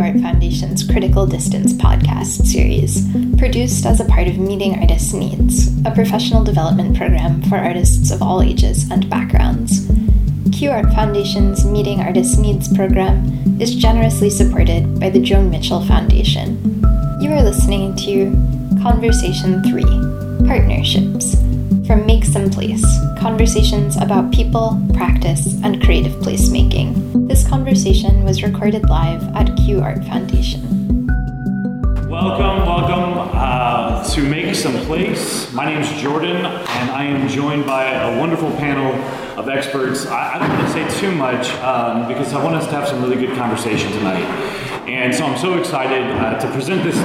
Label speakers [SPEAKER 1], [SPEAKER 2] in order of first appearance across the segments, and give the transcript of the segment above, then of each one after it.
[SPEAKER 1] Art Foundation's Critical Distance podcast series, produced as a part of Meeting Artists Needs, a professional development program for artists of all ages and backgrounds. Q Art Foundation's Meeting Artists Needs program is generously supported by the Joan Mitchell Foundation. You are listening to Conversation 3 Partnerships from Make Some Place Conversations about People, Practice, and Creative Placemaking. Conversation was recorded live at Q Art Foundation.
[SPEAKER 2] Welcome, welcome uh, to Make Some Place. My name is Jordan, and I am joined by a wonderful panel of experts. I, I don't want to say too much um, because I want us to have some really good conversation tonight. And so I'm so excited uh, to present this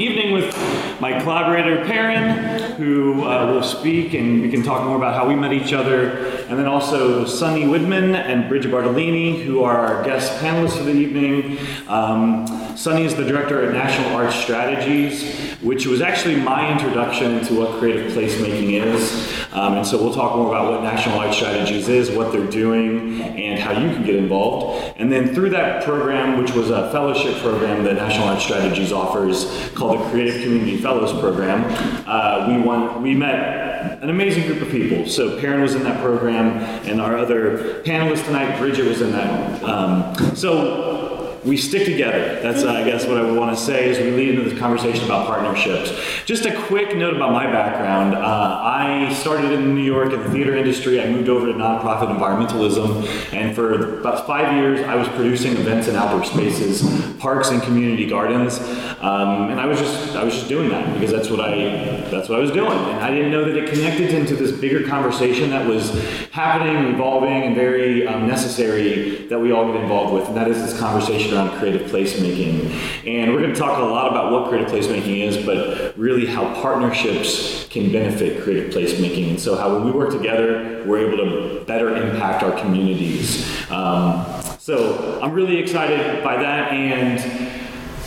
[SPEAKER 2] evening with my collaborator, Perrin, who uh, will speak and we can talk more about how we met each other. And then also Sunny Widman and Bridget Bartolini, who are our guest panelists for the evening. Um, Sunny is the director at National Arts Strategies, which was actually my introduction to what creative placemaking is. Um, and so we'll talk more about what National Arts Strategies is, what they're doing, and how you can get involved. And then through that program, which was a fellowship program that National Arts Strategies offers called the Creative Community Fellows Program, uh, we won, we met an amazing group of people. So Perrin was in that program, and our other panelists tonight, Bridget was in that. Um, so we stick together. That's, uh, I guess, what I want to say as we lead into this conversation about partnerships. Just a quick note about my background. Uh, I started in New York in the theater industry. I moved over to nonprofit environmentalism, and for about five years, I was producing events in outdoor spaces, parks, and community gardens. Um, and I was just, I was just doing that because that's what I, that's what I was doing. And I didn't know that it connected into this bigger conversation that was happening, evolving, and very um, necessary that we all get involved with. And that is this conversation around creative placemaking. And we're going to talk a lot about what creative placemaking is, but really how partnerships can benefit creative placemaking. And so, how when we work together, we're able to better impact our communities. Um, so, I'm really excited by that. And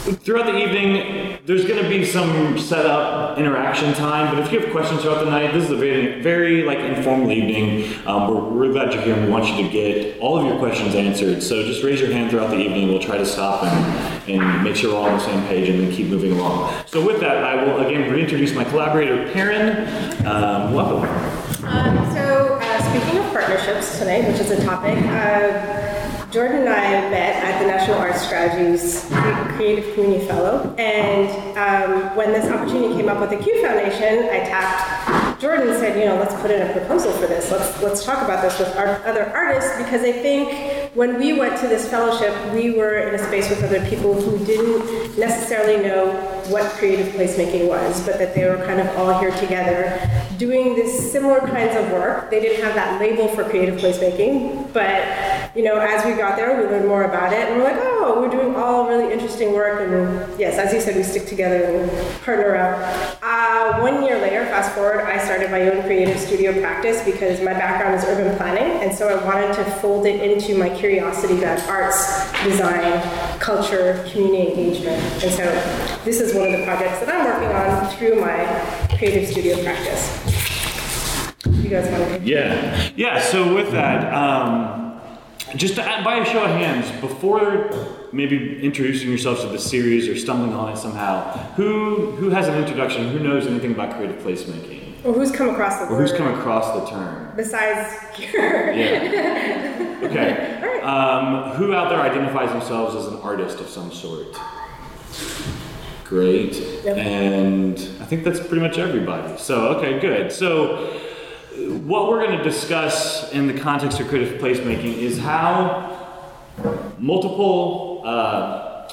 [SPEAKER 2] Throughout the evening, there's going to be some setup interaction time, but if you have questions throughout the night, this is a very, very like informal evening. Um, we're, we're glad you're here and we want you to get all of your questions answered. So just raise your hand throughout the evening. We'll try to stop and, and make sure we're all on the same page and then keep moving along. So with that, I will again reintroduce my collaborator, Perrin. Um, welcome.
[SPEAKER 3] Um, so uh, speaking of partnerships tonight, which is a topic, uh, Jordan and I met at the National Arts Strategies Creative Community Fellow, and um, when this opportunity came up with the Q Foundation, I tapped Jordan and said, you know, let's put in a proposal for this. Let's let's talk about this with our other artists because I think when we went to this fellowship, we were in a space with other people who didn't necessarily know what creative placemaking was, but that they were kind of all here together doing this similar kinds of work. They didn't have that label for creative placemaking, but you know, as we got there, we learned more about it, and we're like, oh, we're doing all really interesting work. And yes, as you said, we stick together and partner up. Uh, one year later, fast forward, I started my own creative studio practice because my background is urban planning, and so I wanted to fold it into my curiosity about arts, design, culture, community engagement. And so this is one of the projects that I'm working on through my creative studio practice. You guys want to?
[SPEAKER 2] Yeah, yeah. So with that, um, just add, by a show of hands, before maybe introducing yourselves to the series or stumbling on it somehow, who who has an introduction? Who knows anything about creative placemaking?
[SPEAKER 3] Or who's come across the
[SPEAKER 2] Or who's come across the term?
[SPEAKER 3] Besides here.
[SPEAKER 2] Yeah. Okay.
[SPEAKER 3] All right.
[SPEAKER 2] Um, who out there identifies themselves as an artist of some sort? Great.
[SPEAKER 3] Yep.
[SPEAKER 2] And I think that's pretty much everybody. So, okay, good. So, what we're going to discuss in the context of creative placemaking is how multiple, uh,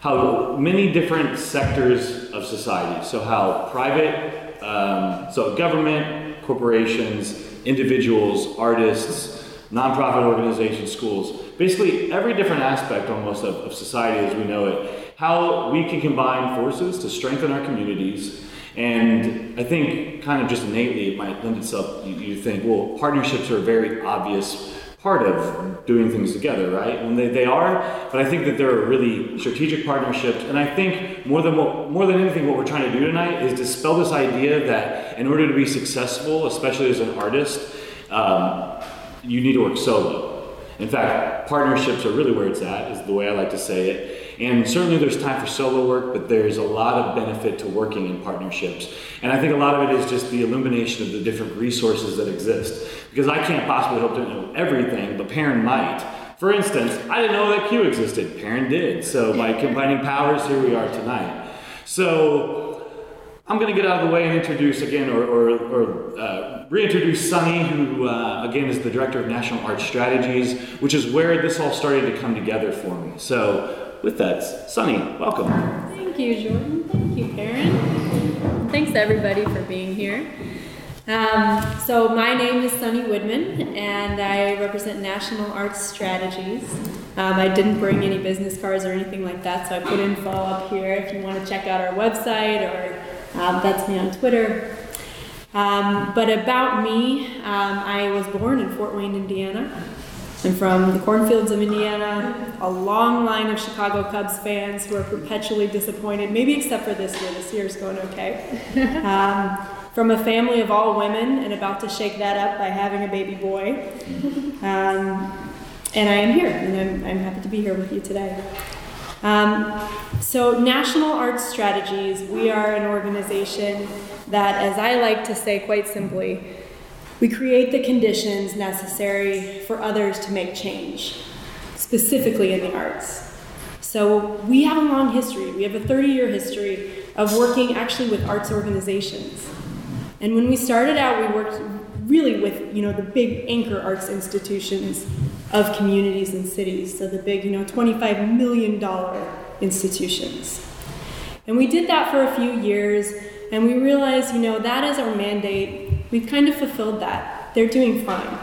[SPEAKER 2] how many different sectors of society, so how private, um, so government, corporations, individuals, artists, nonprofit organizations, schools, basically every different aspect almost of, of society as we know it, how we can combine forces to strengthen our communities. And I think, kind of just innately, it might lend itself, you, you think, well, partnerships are a very obvious part of doing things together, right? And they, they are, but I think that they're a really strategic partnerships. And I think more than what, more than anything, what we're trying to do tonight is dispel this idea that in order to be successful, especially as an artist, um, you need to work solo. In fact, partnerships are really where it's at, is the way I like to say it. And certainly there's time for solo work, but there's a lot of benefit to working in partnerships. And I think a lot of it is just the illumination of the different resources that exist. Because I can't possibly hope to know everything, but Perrin might. For instance, I didn't know that Q existed. Perrin did. So by combining powers, here we are tonight. So I'm going to get out of the way and introduce again, or, or, or uh, reintroduce Sunny, who uh, again is the director of National Art Strategies, which is where this all started to come together for me. So with that, Sunny, welcome.
[SPEAKER 4] Thank you, Jordan. Thank you, Karen. Thanks everybody for being here. Um, so my name is Sunny Woodman, and I represent National Arts Strategies. Um, I didn't bring any business cards or anything like that, so I put info up here if you want to check out our website, or um, that's me on Twitter. Um, but about me, um, I was born in Fort Wayne, Indiana. I'm from the cornfields of Indiana, a long line of Chicago Cubs fans who are perpetually disappointed, maybe except for this year. This year's going okay. Um, from a family of all women and about to shake that up by having a baby boy. Um, and I am here, and I'm, I'm, happy to be here with you today. Um, so, National Arts Strategies, we are an organization that, as I like to say quite simply, we create the conditions necessary for others to make change, specifically in the arts. So we have a long history. We have a 30 year history of working actually with arts organizations. And when we started out, we worked really with you know the big anchor arts institutions of communities and cities. So the big you know 25 million dollar institutions. And we did that for a few years, and we realized you know that is our mandate we've kind of fulfilled that. They're doing fine.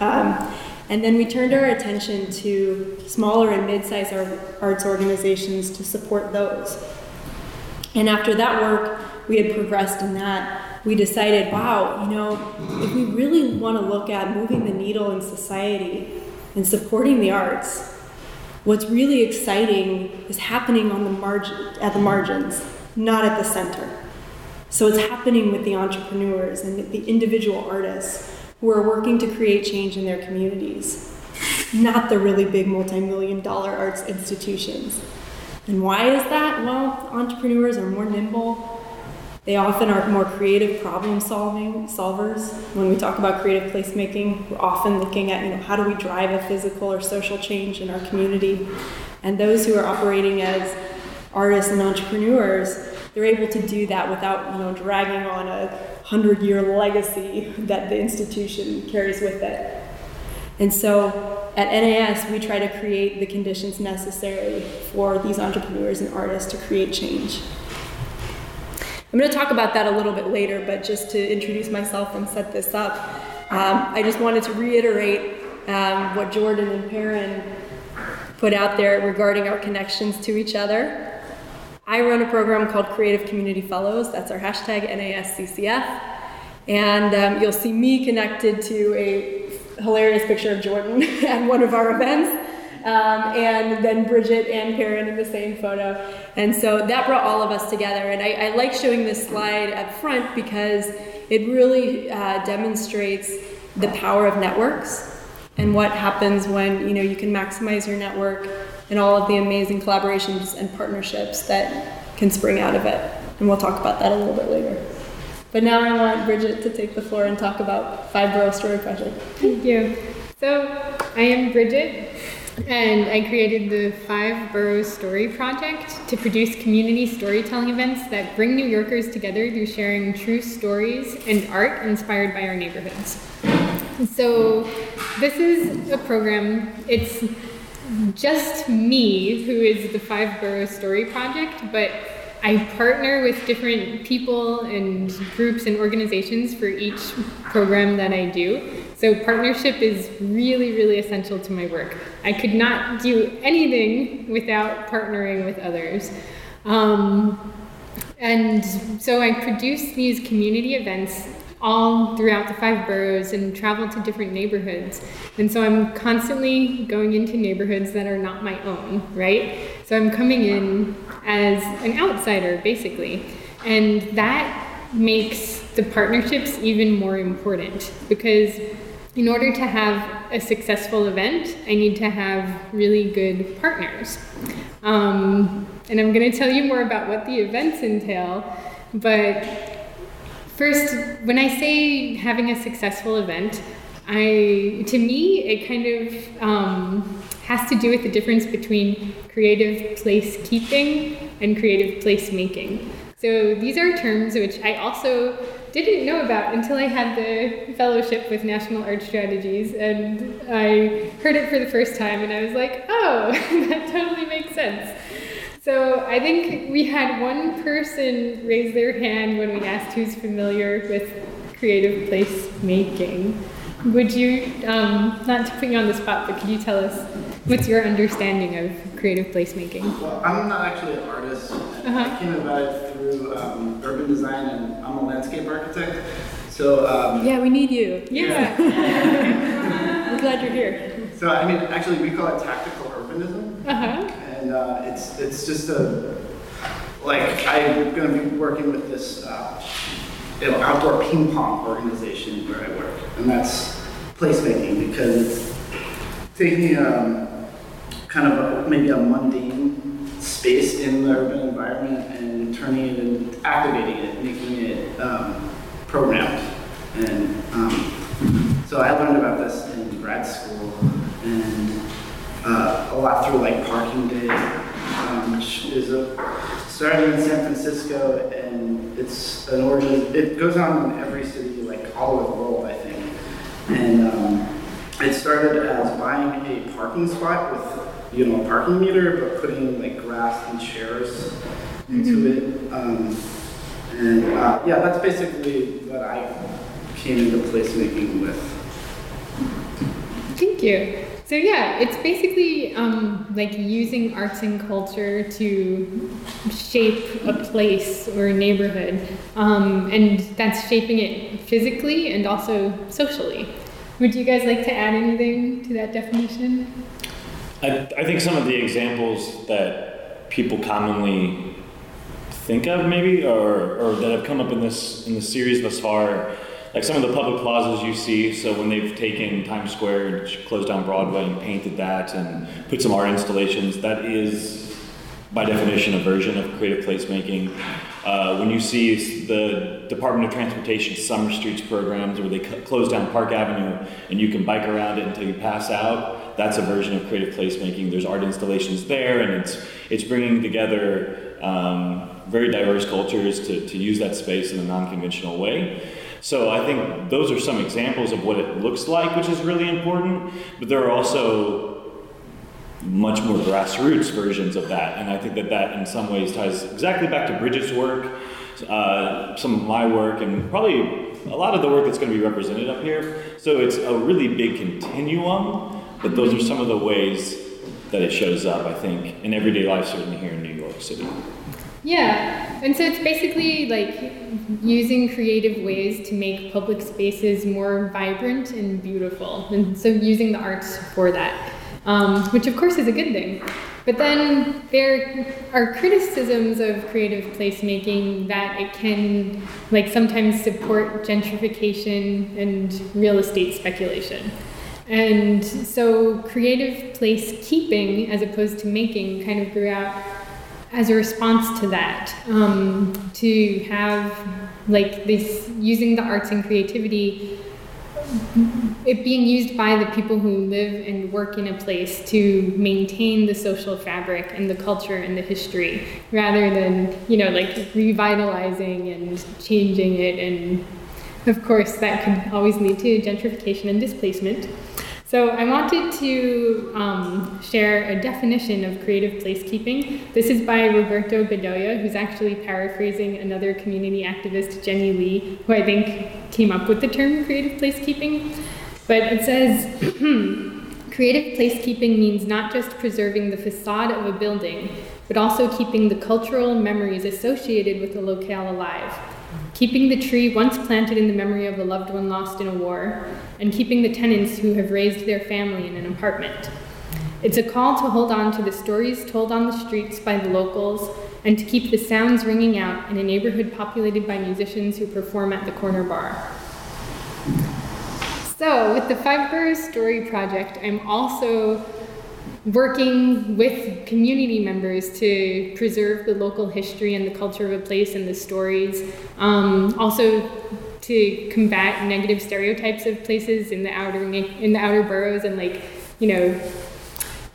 [SPEAKER 4] Um, and then we turned our attention to smaller and mid sized arts organizations to support those. And after that work, we had progressed in that. We decided, wow, you know, if we really want to look at moving the needle in society and supporting the arts, what's really exciting is happening on the margin, at the margins, not at the center. So it's happening with the entrepreneurs and the individual artists who are working to create change in their communities, not the really big multi million dollar arts institutions. And why is that? Well, entrepreneurs are more nimble. They often are more creative problem solving solvers. When we talk about creative placemaking, we're often looking at, you know, how do we drive a physical or social change in our community? And those who are operating as artists and entrepreneurs they're able to do that without you know dragging on a hundred year legacy that the institution carries with it. And so at NAS, we try to create the conditions necessary for these entrepreneurs and artists to create change. I'm going to talk about that a little bit later, but just to introduce myself and set this up, um, I just wanted to reiterate um, what Jordan and Perrin put out there regarding our connections to each other. I run a program called Creative Community Fellows. That's our hashtag NASCCF. And um, you'll see me connected to a hilarious picture of Jordan at one of our events. Um, and then Bridget and Karen in the same photo. And so that brought all of us together. And I, I like showing this slide up front because it really uh, demonstrates the power of networks and what happens when you know you can maximize your network and all of the amazing collaborations and partnerships that can spring out of it. And we'll talk about that a little bit later. But now I want Bridget to take the floor and talk about Five Borough Story Project.
[SPEAKER 5] Thank you. So I am Bridget, and I created the Five Boroughs Story Project to produce community storytelling events that bring New Yorkers together through sharing true stories and art inspired by our neighborhoods. So this is a program, it's just me who is the Five Borough Story Project, but I partner with different people and groups and organizations for each program that I do. So partnership is really, really essential to my work. I could not do anything without partnering with others. Um, and so I produce these community events all throughout the five boroughs and travel to different neighborhoods. And so I'm constantly going into neighborhoods that are not my own, right? So I'm coming in as an outsider, basically. And that makes the partnerships even more important because in order to have a successful event, I need to have really good partners. Um, and I'm going to tell you more about what the events entail. But first, when I say having a successful event, I, to me, it kind of um, has to do with the difference between creative place keeping and creative place making. So these are terms which I also didn't know about until I had the fellowship with National Art Strategies, and I heard it for the first time, and I was like, oh, that totally makes sense. So I think we had one person raise their hand when we asked who's familiar with creative place making. Would you, um, not to put you on the spot, but could you tell us what's your understanding of creative placemaking?
[SPEAKER 6] Well, I'm not actually an artist.
[SPEAKER 5] Uh-huh.
[SPEAKER 6] I came about it through um, urban design, and I'm a landscape architect. So um,
[SPEAKER 4] Yeah, we need you.
[SPEAKER 5] Yeah.
[SPEAKER 4] We're glad you're here.
[SPEAKER 6] So I mean, actually, we call it tactical urbanism,
[SPEAKER 5] Uh huh.
[SPEAKER 6] And uh, it's it's just a like I'm going to be working with this uh, outdoor ping pong organization where I work, and that's placemaking because it's taking um, kind of a, maybe a mundane space in the urban environment and turning it and activating it, making it um, programmed, and um, so I learned about this in grad school and uh, a lot through like Parking Day, um, which is a started in San Francisco, and it's an organ. It goes on in every city, like all over the world, I think. And um, it started as buying a parking spot with you know a parking meter, but putting like grass and chairs into it. Um, and uh, yeah, that's basically what I came into placemaking with.
[SPEAKER 5] Thank you. So yeah, it's basically um, like using arts and culture to shape a place or a neighborhood, um, and that's shaping it physically and also socially. Would you guys like to add anything to that definition?
[SPEAKER 2] I, I think some of the examples that people commonly think of, maybe, or, or that have come up in this in the series thus far, like some of the public plazas you see. So when they've taken Times Square and closed down Broadway and painted that and put some art installations, that is by definition a version of creative placemaking. Uh, when you see the Department of Transportation Summer Streets programs where they c- close down Park Avenue and you can bike around it until you pass out, that's a version of creative placemaking. There's art installations there, and it's it's bringing together um, very diverse cultures to, to use that space in a non-conventional way. So I think those are some examples of what it looks like, which is really important. But there are also much more grassroots versions of that, and I think that that in some ways ties exactly back to Bridget's work, uh, some of my work, and probably a lot of the work that's going to be represented up here. So it's a really big continuum, but those are some of the ways that it shows up, I think, in everyday life, certainly here in New York City.
[SPEAKER 5] Yeah, and so it's basically like using creative ways to make public spaces more vibrant and beautiful, and so using the arts for that, um, which of course is a good thing. But then there are criticisms of creative placemaking that it can, like, sometimes support gentrification and real estate speculation. And so creative place keeping, as opposed to making, kind of grew out as a response to that, um, to have like this using the arts and creativity, it being used by the people who live and work in a place to maintain the social fabric and the culture and the history, rather than you know like revitalizing and changing it. And of course, that could always lead to gentrification and displacement. So I wanted to um, share a definition of creative placekeeping. This is by Roberto Bedoya, who's actually paraphrasing another community activist, Jenny Lee, who I think came up with the term creative placekeeping. But it says, creative placekeeping means not just preserving the facade of a building, but also keeping the cultural memories associated with the locale alive keeping the tree once planted in the memory of a loved one lost in a war, and keeping the tenants who have raised their family in an apartment. It's a call to hold on to the stories told on the streets by the locals and to keep the sounds ringing out in a neighborhood populated by musicians who perform at the corner bar. So, with the Five Boroughs Story Project, I'm also working with community members to preserve the local history and the culture of a place and the stories. Um, also, to combat negative stereotypes of places in the outer in the outer boroughs and like you know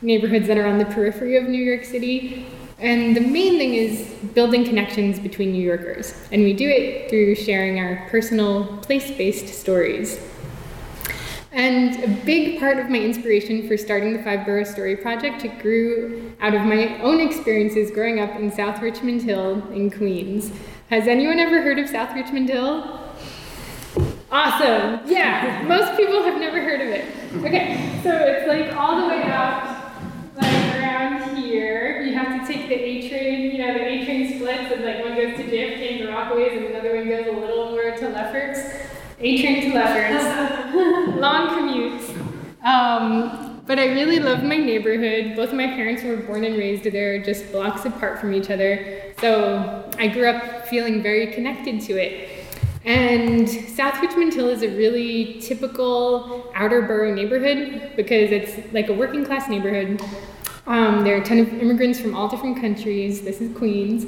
[SPEAKER 5] neighborhoods that are on the periphery of New York City. And the main thing is building connections between New Yorkers. And we do it through sharing our personal place based stories. And a big part of my inspiration for starting the Five Borough Story Project grew out of my own experiences growing up in South Richmond Hill in Queens. Has anyone ever heard of South Richmond Hill? Awesome. Yeah, most people have never heard of it. Okay, so it's like all the way up, like around here. You have to take the A train, you know, the A train splits, and like one goes to JFK and the Rockaways, and another one goes a little more to Lefferts. A train to Lefferts. Long commutes. Um, but I really love my neighborhood. Both of my parents were born and raised there, just blocks apart from each other. So I grew up feeling very connected to it. And South Richmond Hill is a really typical outer borough neighborhood because it's like a working class neighborhood. Um, there are a ton of immigrants from all different countries. This is Queens.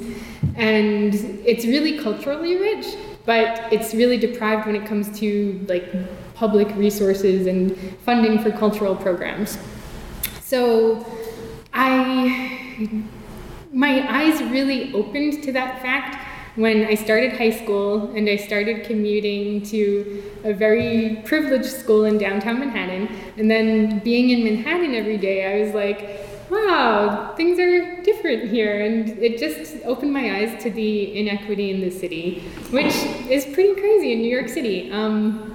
[SPEAKER 5] And it's really culturally rich, but it's really deprived when it comes to like public resources and funding for cultural programs. So I my eyes really opened to that fact when I started high school and I started commuting to a very privileged school in downtown Manhattan. And then being in Manhattan every day, I was like, wow, things are different here. And it just opened my eyes to the inequity in the city, which is pretty crazy in New York City. Um,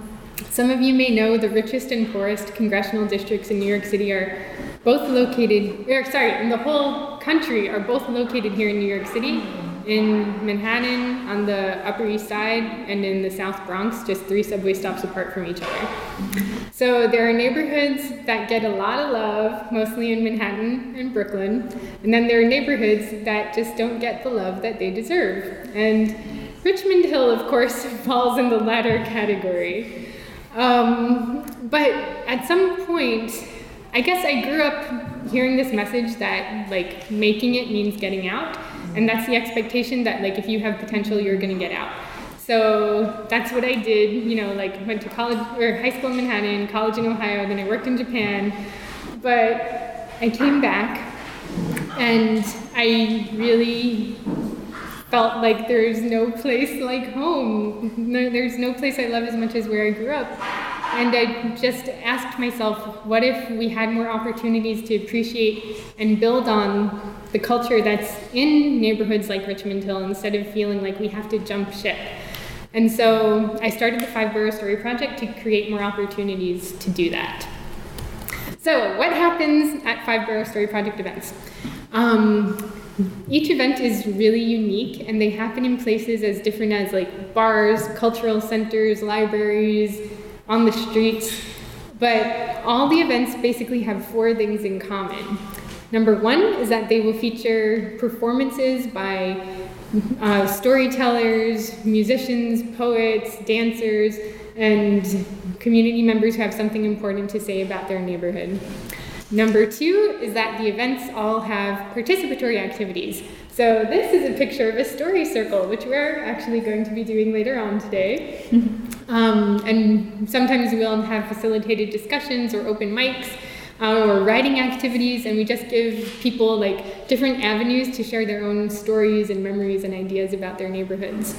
[SPEAKER 5] some of you may know the richest and poorest congressional districts in New York City are both located, or sorry, in the whole country are both located here in New York City in Manhattan on the Upper East Side and in the South Bronx, just three subway stops apart from each other. So there are neighborhoods that get a lot of love, mostly in Manhattan and Brooklyn, and then there are neighborhoods that just don't get the love that they deserve. And Richmond Hill, of course, falls in the latter category. Um, but at some point, I guess I grew up hearing this message that like making it means getting out and that's the expectation that like if you have potential you're going to get out. So that's what i did you know like went to college or high school in manhattan college in ohio then i worked in japan. But i came back and i really felt like there's no place like home. There's no place i love as much as where i grew up and I just asked myself, what if we had more opportunities to appreciate and build on the culture that's in neighborhoods like Richmond Hill instead of feeling like we have to jump ship? And so I started the Five Borough Story Project to create more opportunities to do that. So, what happens at Five Borough Story Project events? Um, each event is really unique and they happen in places as different as like bars, cultural centers, libraries, on the streets. But all the events basically have four things in common. Number one is that they will feature performances by uh, storytellers, musicians, poets, dancers, and community members who have something important to say about their neighborhood. Number two is that the events all have participatory activities. So this is a picture of a story circle, which we're actually going to be doing later on today. um, and sometimes we'll have facilitated discussions or open mics uh, or writing activities, and we just give people like different avenues to share their own stories and memories and ideas about their neighborhoods.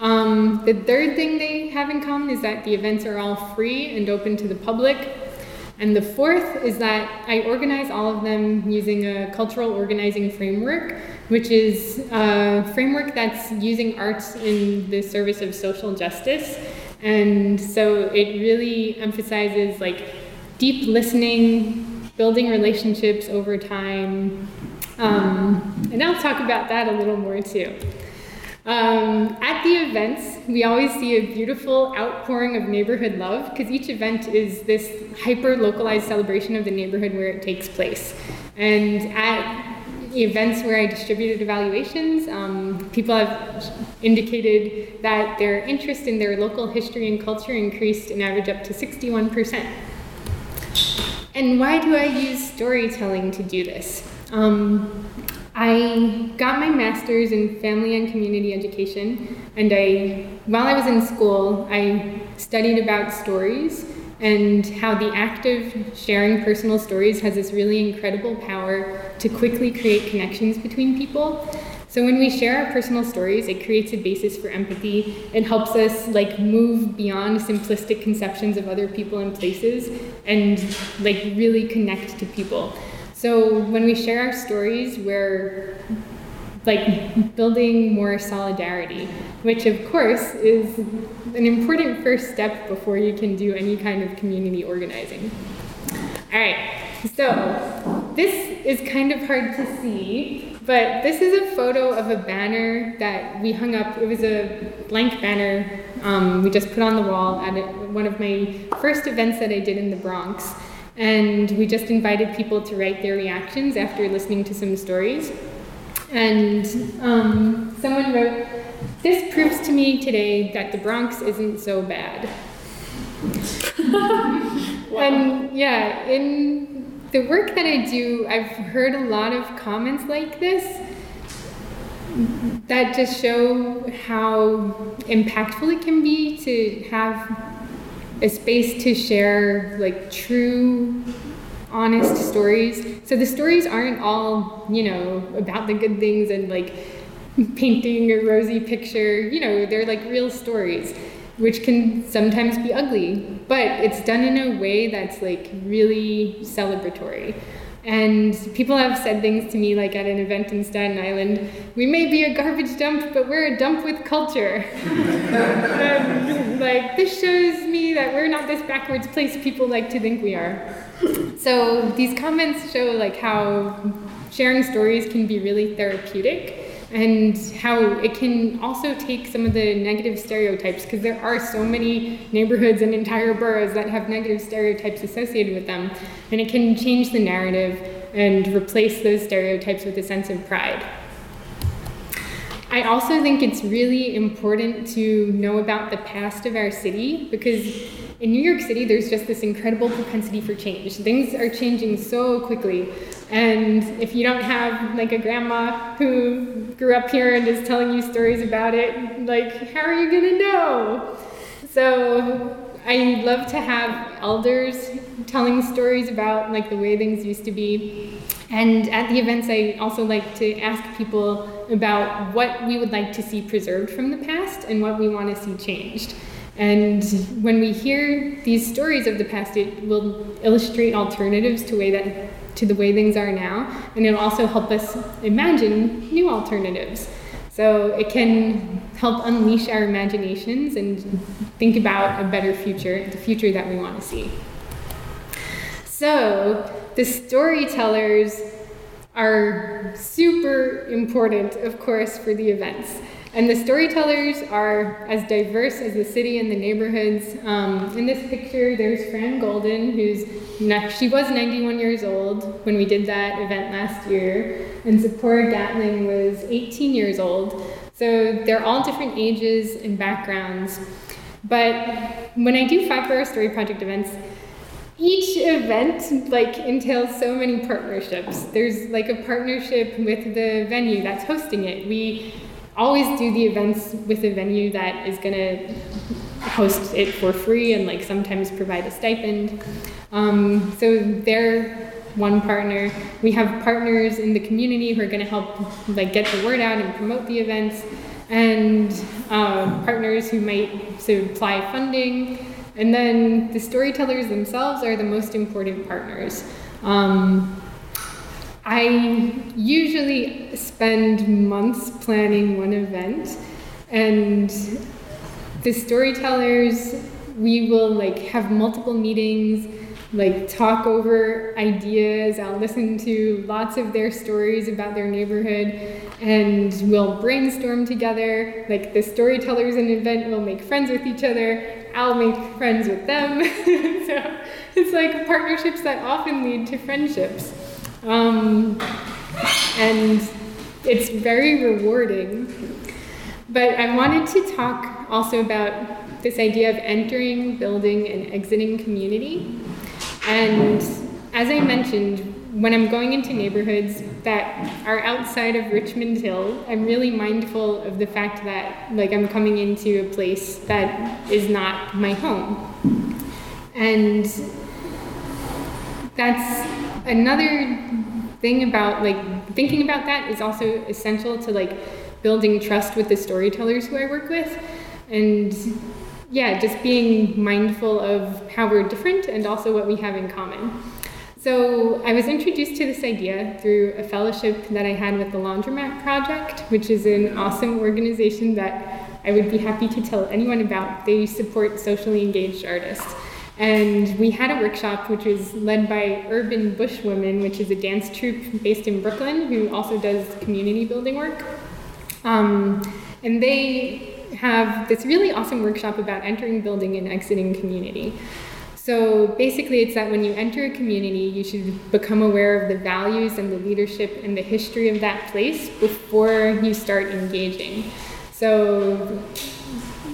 [SPEAKER 5] Um, the third thing they have in common is that the events are all free and open to the public. And the fourth is that I organize all of them using a cultural organizing framework, which is a framework that's using arts in the service of social justice. And so it really emphasizes like deep listening, building relationships over time. Um, and I'll talk about that a little more too. Um, at the events, we always see a beautiful outpouring of neighborhood love because each event is this hyper localized celebration of the neighborhood where it takes place. And at events where I distributed evaluations, um, people have indicated that their interest in their local history and culture increased an average up to 61%. And why do I use storytelling to do this? Um, I got my master's in family and community education, and I, while I was in school, I studied about stories and how the act of sharing personal stories has this really incredible power to quickly create connections between people. So when we share our personal stories, it creates a basis for empathy. It helps us like move beyond simplistic conceptions of other people and places and like really connect to people. So when we share our stories, we're like building more solidarity, which of course is an important first step before you can do any kind of community organizing. All right, so this is kind of hard to see, but this is a photo of a banner that we hung up. It was a blank banner um, we just put on the wall at one of my first events that I did in the Bronx. And we just invited people to write their reactions after listening to some stories. And um, someone wrote, This proves to me today that the Bronx isn't so bad. wow. And yeah, in the work that I do, I've heard a lot of comments like this that just show how impactful it can be to have a space to share like true honest stories. So the stories aren't all you know about the good things and like painting a rosy picture. You know they're like real stories which can sometimes be ugly but it's done in a way that's like really celebratory and people have said things to me like at an event in Staten Island, we may be a garbage dump, but we're a dump with culture. um, like, this shows me that we're not this backwards place people like to think we are. So these comments show like how sharing stories can be really therapeutic and how it can also take some of the negative stereotypes because there are so many neighborhoods and entire boroughs that have negative stereotypes associated with them and it can change the narrative and replace those stereotypes with a sense of pride. I also think it's really important to know about the past of our city because in New York City, there's just this incredible propensity for change. Things are changing so quickly. And if you don't have like a grandma who grew up here and is telling you stories about it, like, how are you gonna know? So I love to have elders telling stories about like the way things used to be. And at the events, I also like to ask people about what we would like to see preserved from the past and what we want to see changed. And when we hear these stories of the past, it will illustrate alternatives to way that to the way things are now, and it'll also help us imagine new alternatives. So it can help unleash our imaginations and think about a better future, the future that we want to see. So the storytellers are super important, of course, for the events. And the storytellers are as diverse as the city and the neighborhoods. Um, in this picture, there's Fran Golden, who's she was 91 years old when we did that event last year, and Zipporah Gatling was 18 years old. So they're all different ages and backgrounds. But when I do Five Borough Story Project events, each event like entails so many partnerships. There's like a partnership with the venue that's hosting it. We always do the events with a venue that is going to host it for free and like sometimes provide a stipend. Um, so they're one partner. We have partners in the community who are going to help like get the word out and promote the events, and uh, partners who might supply funding. And then the storytellers themselves are the most important partners. Um, I usually spend months planning one event, and the storytellers, we will like have multiple meetings, like talk over ideas. I'll listen to lots of their stories about their neighborhood, and we'll brainstorm together. Like the storytellers in an event will make friends with each other. I'll make friends with them. so it's like partnerships that often lead to friendships. Um, And it's very rewarding. But I wanted to talk also about this idea of entering, building, and exiting community. And as I mentioned, when I'm going into neighborhoods that are outside of Richmond Hill, I'm really mindful of the fact that like I'm coming into a place that is not my home. And that's another thing about like thinking about that is also essential to like building trust with the storytellers who I work with. And yeah, just being mindful of how we're different and also what we have in common. So I was introduced to this idea through a fellowship that I had with the Laundromat Project, which is an awesome organization that I would be happy to tell anyone about. They support socially engaged artists. And we had a workshop which was led by Urban Bush Women, which is a dance troupe based in Brooklyn who also does community building work. Um, and they have this really awesome workshop about entering, building, and exiting community. So basically, it's that when you enter a community, you should become aware of the values and the leadership and the history of that place before you start engaging. So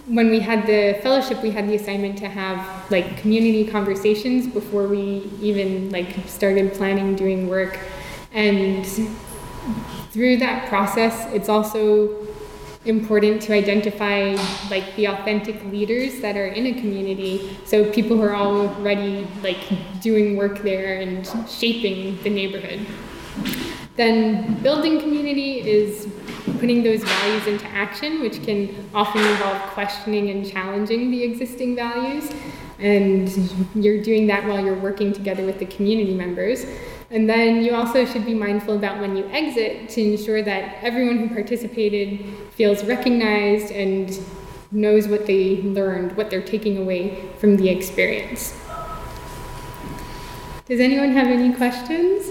[SPEAKER 5] when we had the fellowship, we had the assignment to have like community conversations before we even like started planning doing work. And through that process, it's also important to identify like the authentic leaders that are in a community so people who are already like doing work there and shaping the neighborhood then building community is putting those values into action which can often involve questioning and challenging the existing values and you're doing that while you're working together with the community members and then you also should be mindful about when you exit to ensure that everyone who participated feels recognized and knows what they learned, what they're taking away from the experience. Does anyone have any questions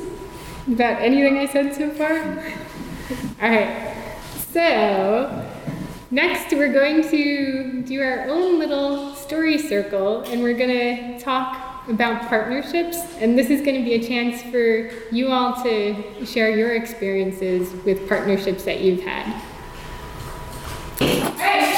[SPEAKER 5] about anything I said so far? All right. So, next we're going to do our own little story circle and we're going to talk about partnerships, and this is going to be a chance for you all to share your experiences with partnerships that you've had. Alright,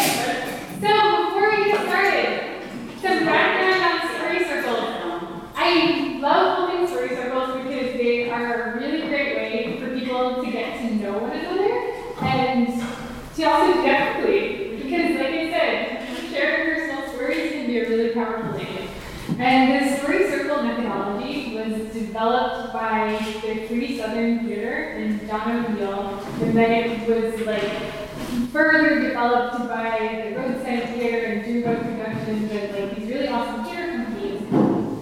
[SPEAKER 5] so before we get started, some background on Story Circle. I love holding story circles because they are a really great way for people to get to know one another and to also get quickly. Because, like I said, sharing personal stories can be a really powerful thing. And the story circle methodology was developed by the Free Southern Theater and John O'Neal, and then it was like further developed by the Roadside Theater and Dreamboat Productions and like these really awesome theater companies.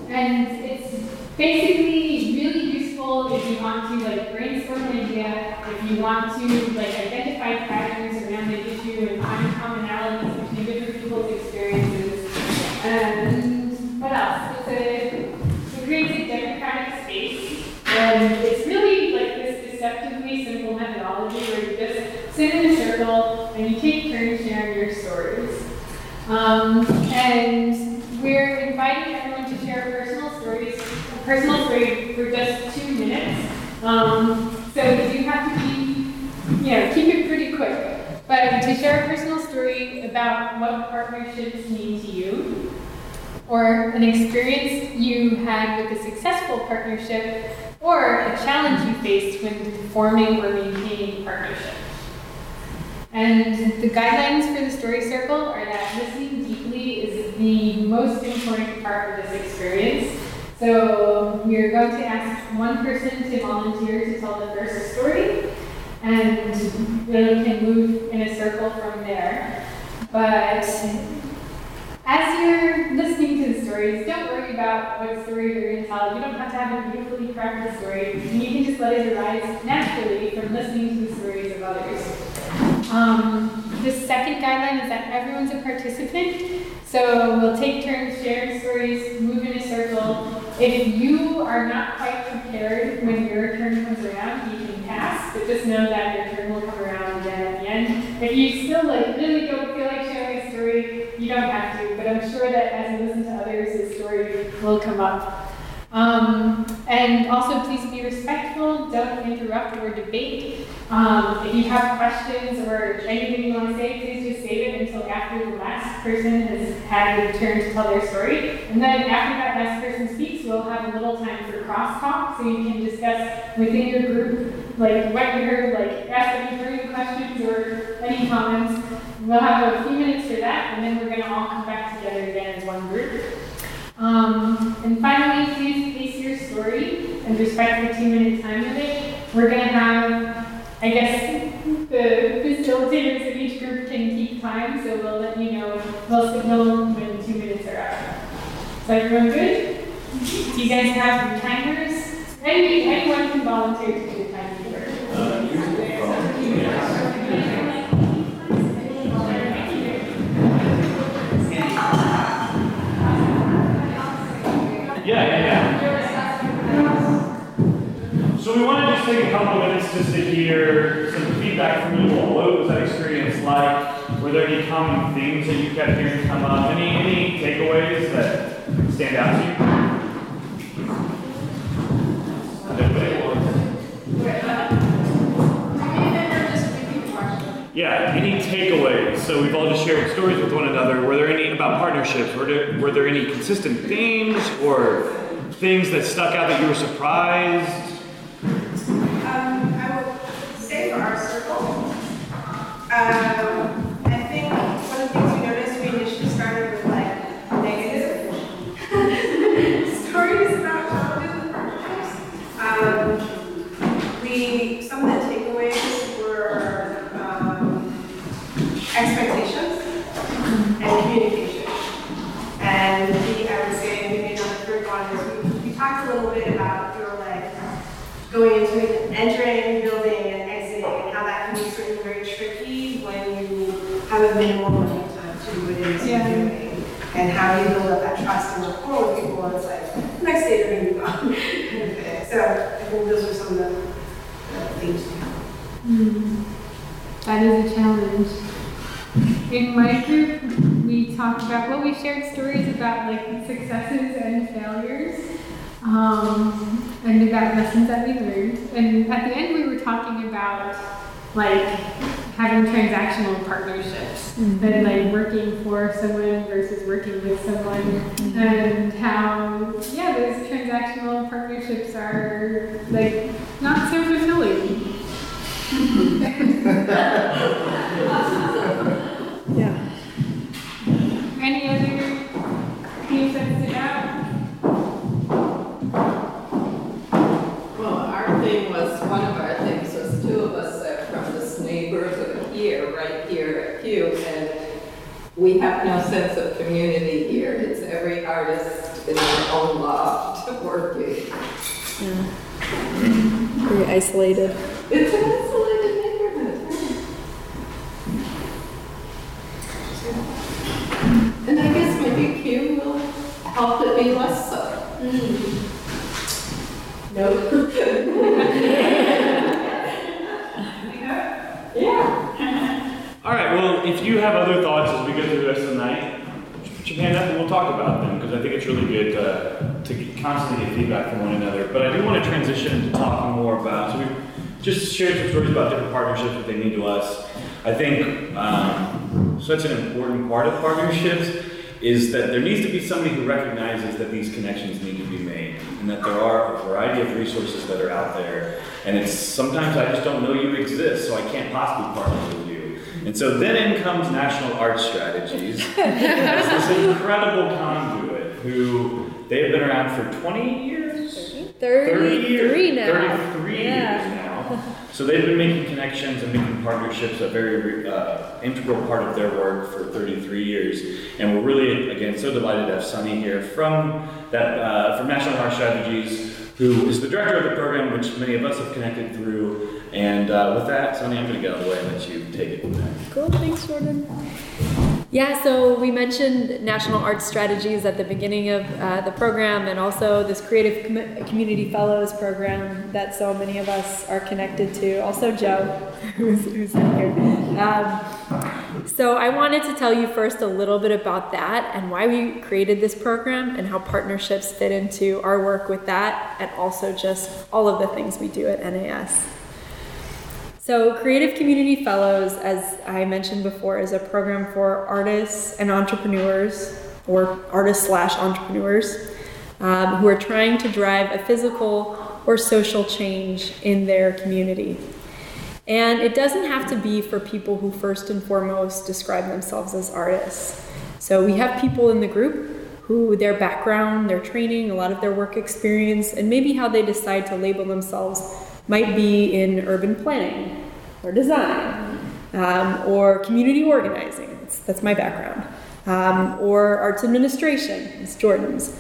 [SPEAKER 5] And it's basically really useful if you want to like brainstorm an idea, if you want to like identify patterns around the issue and find commonalities between different people's experiences. And what else? It's a, it creates a democratic space, and it's really like this deceptively simple methodology where you just sit in a circle and you take turns sharing your stories. Um, and we're inviting everyone to share personal stories, a personal story for just two minutes. Um, so you have to be, you know, keep it pretty quick. But to share a personal story about what partnerships mean to you, or an experience with a successful partnership, or a challenge you faced when forming or maintaining partnership. And the guidelines for the story circle are that listening deeply is the most important part of this experience. So we are going to ask one person to volunteer to tell the first story, and then we can move in a circle from there. But as you're listening to the stories, don't worry about what story you're going to tell. You don't have to have a beautifully crafted story. and You can just let it arise naturally from listening to the stories of others. Um, the second guideline is that everyone's a participant. So we'll take turns sharing stories, move in a circle. If you are not quite prepared when your turn comes around, you can pass, but just know that your turn will come around again at the end. If you still like really don't feel like sharing a story, you don't have to, but I'm sure that as you listen to others, the story will come up. Um, and also, please be respectful. don't interrupt or debate. Um, if you have questions or anything you want to say, please just save it until after the last person has had a turn to tell their story. And then after that last person speaks, we'll have a little time for crosstalk so you can discuss within your group like what you heard, like ask any burning questions or any comments. We'll have a few minutes for that, and then we're going to all come back together again as one group. Um, and finally, please pace your story and respect the two minute time limit. We're going to have, I guess, the facilitators of each group can keep time, so we'll let you know, we'll signal when two minutes are up. So everyone good? Do you guys have your timers? Any, anyone can volunteer
[SPEAKER 2] Yeah, yeah, yeah. So we want to just take a couple of minutes just to hear some feedback from you all. What was that experience like? Were there any common themes that you kept hearing come up? Any any takeaways that stand out to you? Yeah, any takeaways? So we've all just shared stories with one another. Were there any about partnerships? Were there, were there any consistent themes or things that stuck out that you were surprised?
[SPEAKER 3] Um, I will say for our circle, um, I think one of the things we noticed, we initially started with like negative stories about challenges and partnerships. Um, we, some of the takeaways were, um, expectations and communication. And the, I would say, maybe another third one is we, we talked a little bit about your like going into it, entering, building, and exiting, and how that can be certainly very tricky when you have a minimal amount of time to do what it is
[SPEAKER 5] Yeah.
[SPEAKER 3] you're doing. And how you build up that trust and rapport with people, it's like, next day they're gonna move on. kind. So I think those are some of the uh, things.
[SPEAKER 5] That is a challenge. In my group, we talked about, well, we shared stories about like successes and failures, um, and about lessons that we learned. And at the end, we were talking about like having transactional partnerships and like working for someone versus working with someone, and how yeah, those transactional partnerships are like not so fulfilling.
[SPEAKER 7] here at Pew, and we have no sense of community here. It's every artist in their own loft working. Yeah.
[SPEAKER 4] Very isolated.
[SPEAKER 7] It's an isolated neighborhood. right? And I guess maybe Pew will help it be less so. Mm. No. Yeah.
[SPEAKER 2] All right, well, if you have other thoughts as we go through the rest of the night, put your hand up and we'll talk about them because I think it's really good to, to constantly get feedback from one another. But I do want to transition into talking more about, so we've just shared some stories about different partnerships that they mean to us. I think um, such an important part of partnerships is that there needs to be somebody who recognizes that these connections need to be made and that there are a variety of resources that are out there. And it's sometimes I just don't know you exist, so I can't possibly partner with you. And so then in comes National Arts Strategies this incredible conduit who they've been around for 20 years? 30 years.
[SPEAKER 4] 33 now.
[SPEAKER 2] 33
[SPEAKER 4] Yeah.
[SPEAKER 2] years now. So they've been making connections and making partnerships a very uh, integral part of their work for 33 years. And we're really, again, so delighted to have Sunny here from that uh, from National Arts Strategies, who is the director of the program, which many of us have connected through. And uh, with that, Sunny, I'm going to get out of the way and let you take it from there.
[SPEAKER 4] Cool, thanks, Jordan. Yeah, so we mentioned National Arts Strategies at the beginning of uh, the program and also this Creative Com- Community Fellows program that so many of us are connected to. Also, Joe, who's, who's in here. Um, So I wanted to tell you first a little bit about that and why we created this program and how partnerships fit into our work with that and also just all of the things we do at NAS. So, Creative Community Fellows, as I mentioned before, is a program for artists and entrepreneurs, or artists slash entrepreneurs, um, who are trying to drive a physical or social change in their community. And it doesn't have to be for people who first and foremost describe themselves as artists. So we have people in the group who their background, their training, a lot of their work experience, and maybe how they decide to label themselves might be in urban planning or design um, or community organizing. That's, that's my background. Um, or arts administration, it's Jordan's.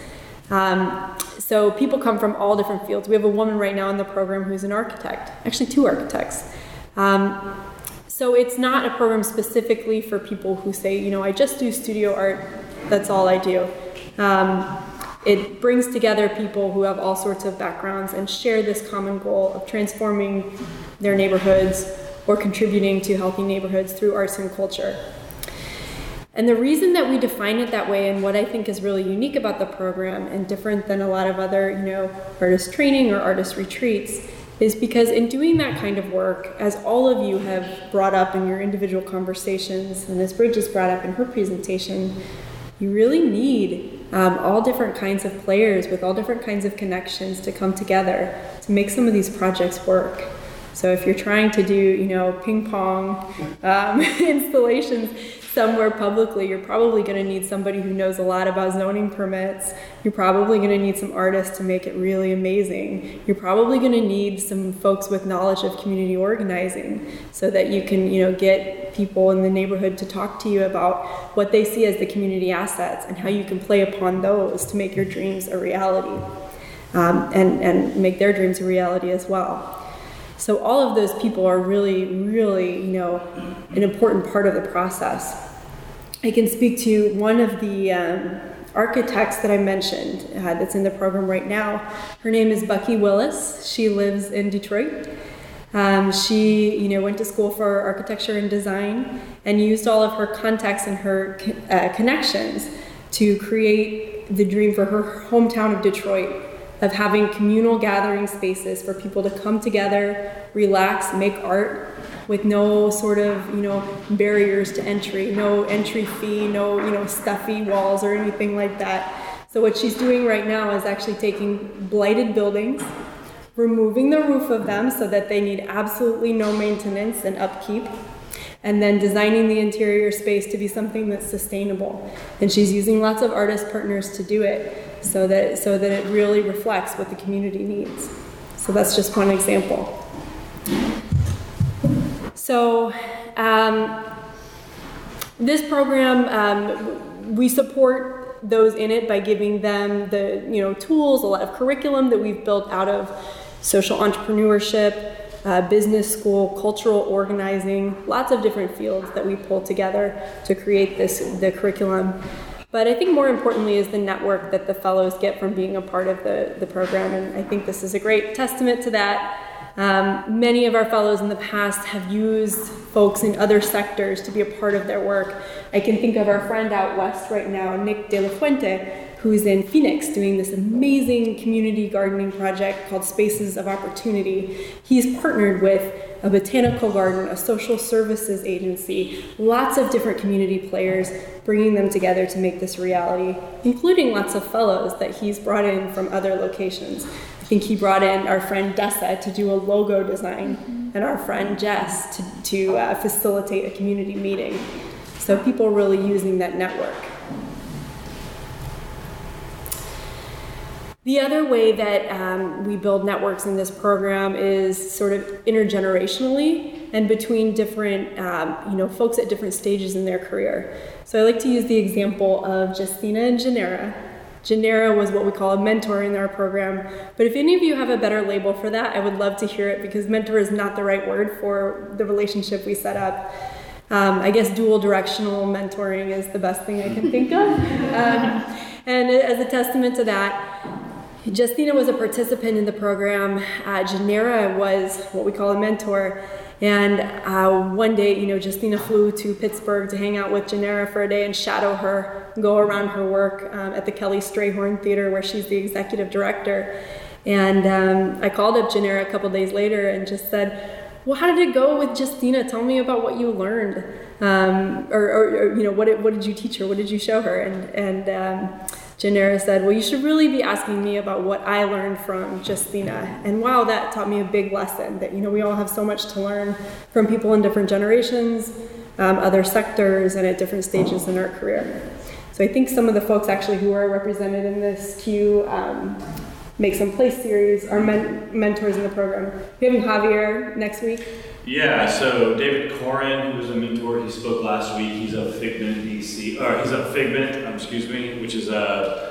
[SPEAKER 4] Um, so people come from all different fields. We have a woman right now in the program who's an architect, actually two architects. Um, so it's not a program specifically for people who say, you know, I just do studio art, that's all I do. Um, it brings together people who have all sorts of backgrounds and share this common goal of transforming their neighborhoods or contributing to healthy neighborhoods through arts and culture. And the reason that we define it that way and what I think is really unique about the program and different than a lot of other, you know, artist training or artist retreats is because in doing that kind of work, as all of you have brought up in your individual conversations, and as Bridget's brought up in her presentation, you really need um, all different kinds of players with all different kinds of connections to come together to make some of these projects work. So if you're trying to do, you know, ping pong um, installations, somewhere publicly, you're probably going to need somebody who knows a lot about zoning permits. You're probably going to need some artists to make it really amazing. You're probably going to need some folks with knowledge of community organizing so that you can, you know, get people in the neighborhood to talk to you about what they see as the community assets and how you can play upon those to make your dreams a reality um, and, and make their dreams a reality as well. So all of those people are really, really, you know, an important part of the process. I can speak to one of the um, architects that I mentioned uh, that's in the program right now. Her name is Bucky Willis. She lives in Detroit. Um, she, you know, went to school for architecture and design and used all of her contacts and her uh, connections to create the dream for her hometown of Detroit of having communal gathering spaces for people to come together, relax, make art with no sort of you know barriers to entry, no entry fee, no you know stuffy walls or anything like that. So what she's doing right now is actually taking blighted buildings, removing the roof of them so that they need absolutely no maintenance and upkeep and then designing the interior space to be something that's sustainable. And she's using lots of artist partners to do it so that so that it really reflects what the community needs. So that's just one example. So um, this program, um, we support those in it by giving them the you know tools, a lot of curriculum that we've built out of social entrepreneurship, uh, business school, cultural organizing, lots of different fields that we pull together to create this the curriculum. But I think more importantly is the network that the fellows get from being a part of the, the program, and I think this is a great testament to that. Um, many of our fellows in the past have used folks in other sectors to be a part of their work. I can think of our friend out west right now, Nick De La Fuente, who's in Phoenix doing this amazing community gardening project called Spaces of Opportunity. He's partnered with a botanical garden, a social services agency, lots of different community players, bringing them together to make this reality, including lots of fellows that he's brought in from other locations. I think he brought in our friend Dessa to do a logo design and our friend Jess to, to uh, facilitate a community meeting. So people really using that network. The other way that um, we build networks in this program is sort of intergenerationally and between different, um, you know, folks at different stages in their career. So I like to use the example of Justina and Janera. Janera was what we call a mentor in our program, but if any of you have a better label for that, I would love to hear it because mentor is not the right word for the relationship we set up. Um, I guess dual directional mentoring is the best thing I can think of. Um, and as a testament to that, Justina was a participant in the program. Uh, Janera was what we call a mentor. And uh, one day, you know, Justina flew to Pittsburgh to hang out with Janera for a day and shadow her, go around her work um, at the Kelly Strayhorn Theater, where she's the executive director. And um, I called up Janera a couple days later and just said, well, how did it go with Justina? Tell me about what you learned, um, or, or, or, you know, what did, what did you teach her? What did you show her? And and um, Janera said, well, you should really be asking me about what I learned from Justina. And wow, that taught me a big lesson. That you know, we all have so much to learn from people in different generations, um, other sectors, and at different stages in our career. So I think some of the folks actually who are represented in this queue. Um, Make Some Place series are men- mentors in the program. We're having Javier next week.
[SPEAKER 2] Yeah, so David Koren, who was a mentor, he spoke last week. He's a Figment DC, or he's a Figment, um, excuse me, which is a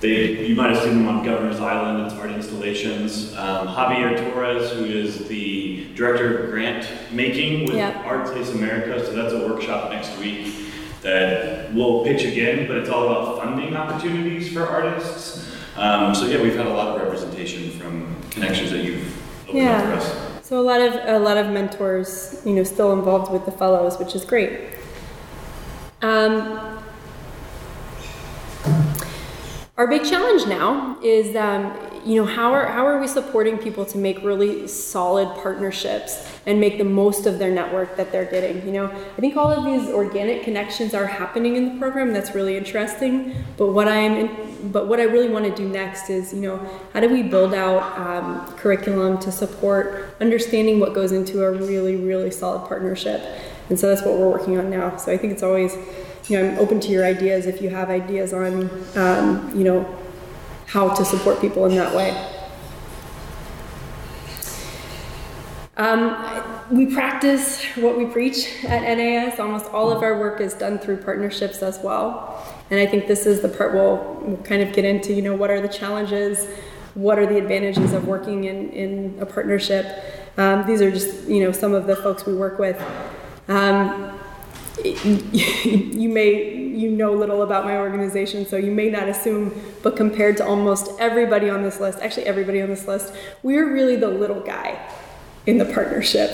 [SPEAKER 2] they, you might have seen them on Governor's Island. It's art installations. Um, Javier Torres, who is the director of grant making with
[SPEAKER 4] Yeah.
[SPEAKER 2] Art Place America, so that's a workshop next week that we'll pitch again, but it's all about funding opportunities for artists. Um, so yeah, we've had a lot of representation from connections that you've opened up for
[SPEAKER 4] Yeah.
[SPEAKER 2] us.
[SPEAKER 4] So a lot of a lot of mentors, you know, still involved with the fellows, which is great. Um, our big challenge now is, um, you know, how are how are we supporting people to make really solid partnerships and make the most of their network that they're getting? You know, I think all of these organic connections are happening in the program. That's really interesting. But what I'm, in, but what I really want to do next is, you know, how do we build out um, curriculum to support understanding what goes into a really really solid partnership? And so that's what we're working on now. So I think it's always you know, I'm open to your ideas if you have ideas on, um, you know, how to support people in that way. Um, we practice what we preach at NAS. Almost all of our work is done through partnerships as well. And I think this is the part we'll, we'll kind of get into, you know, what are the challenges? What are the advantages of working in, in a partnership? Um, these are just, you know, some of the folks we work with. Um, you may you know little about my organization so you may not assume but compared to almost everybody on this list actually everybody on this list we're really the little guy in the partnership.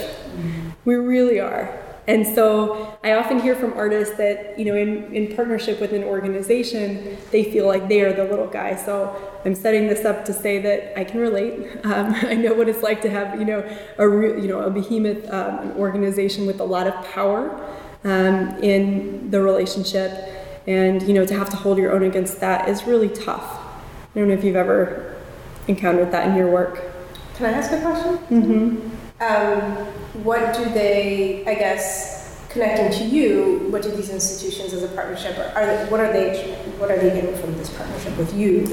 [SPEAKER 4] We really are. And so i often hear from artists that you know in, in partnership with an organization they feel like they are the little guy. So i'm setting this up to say that i can relate. Um, i know what it's like to have you know a you know a behemoth um, an organization with a lot of power um, in the relationship and you know to have to hold your own against that is really tough i don't know if you've ever encountered that in your work
[SPEAKER 3] Can I ask a question?
[SPEAKER 4] mm-hmm.
[SPEAKER 3] Um, what do they, I guess, connecting to you, what do these institutions as a partnership, are they, what are they, what are they getting from this partnership with you?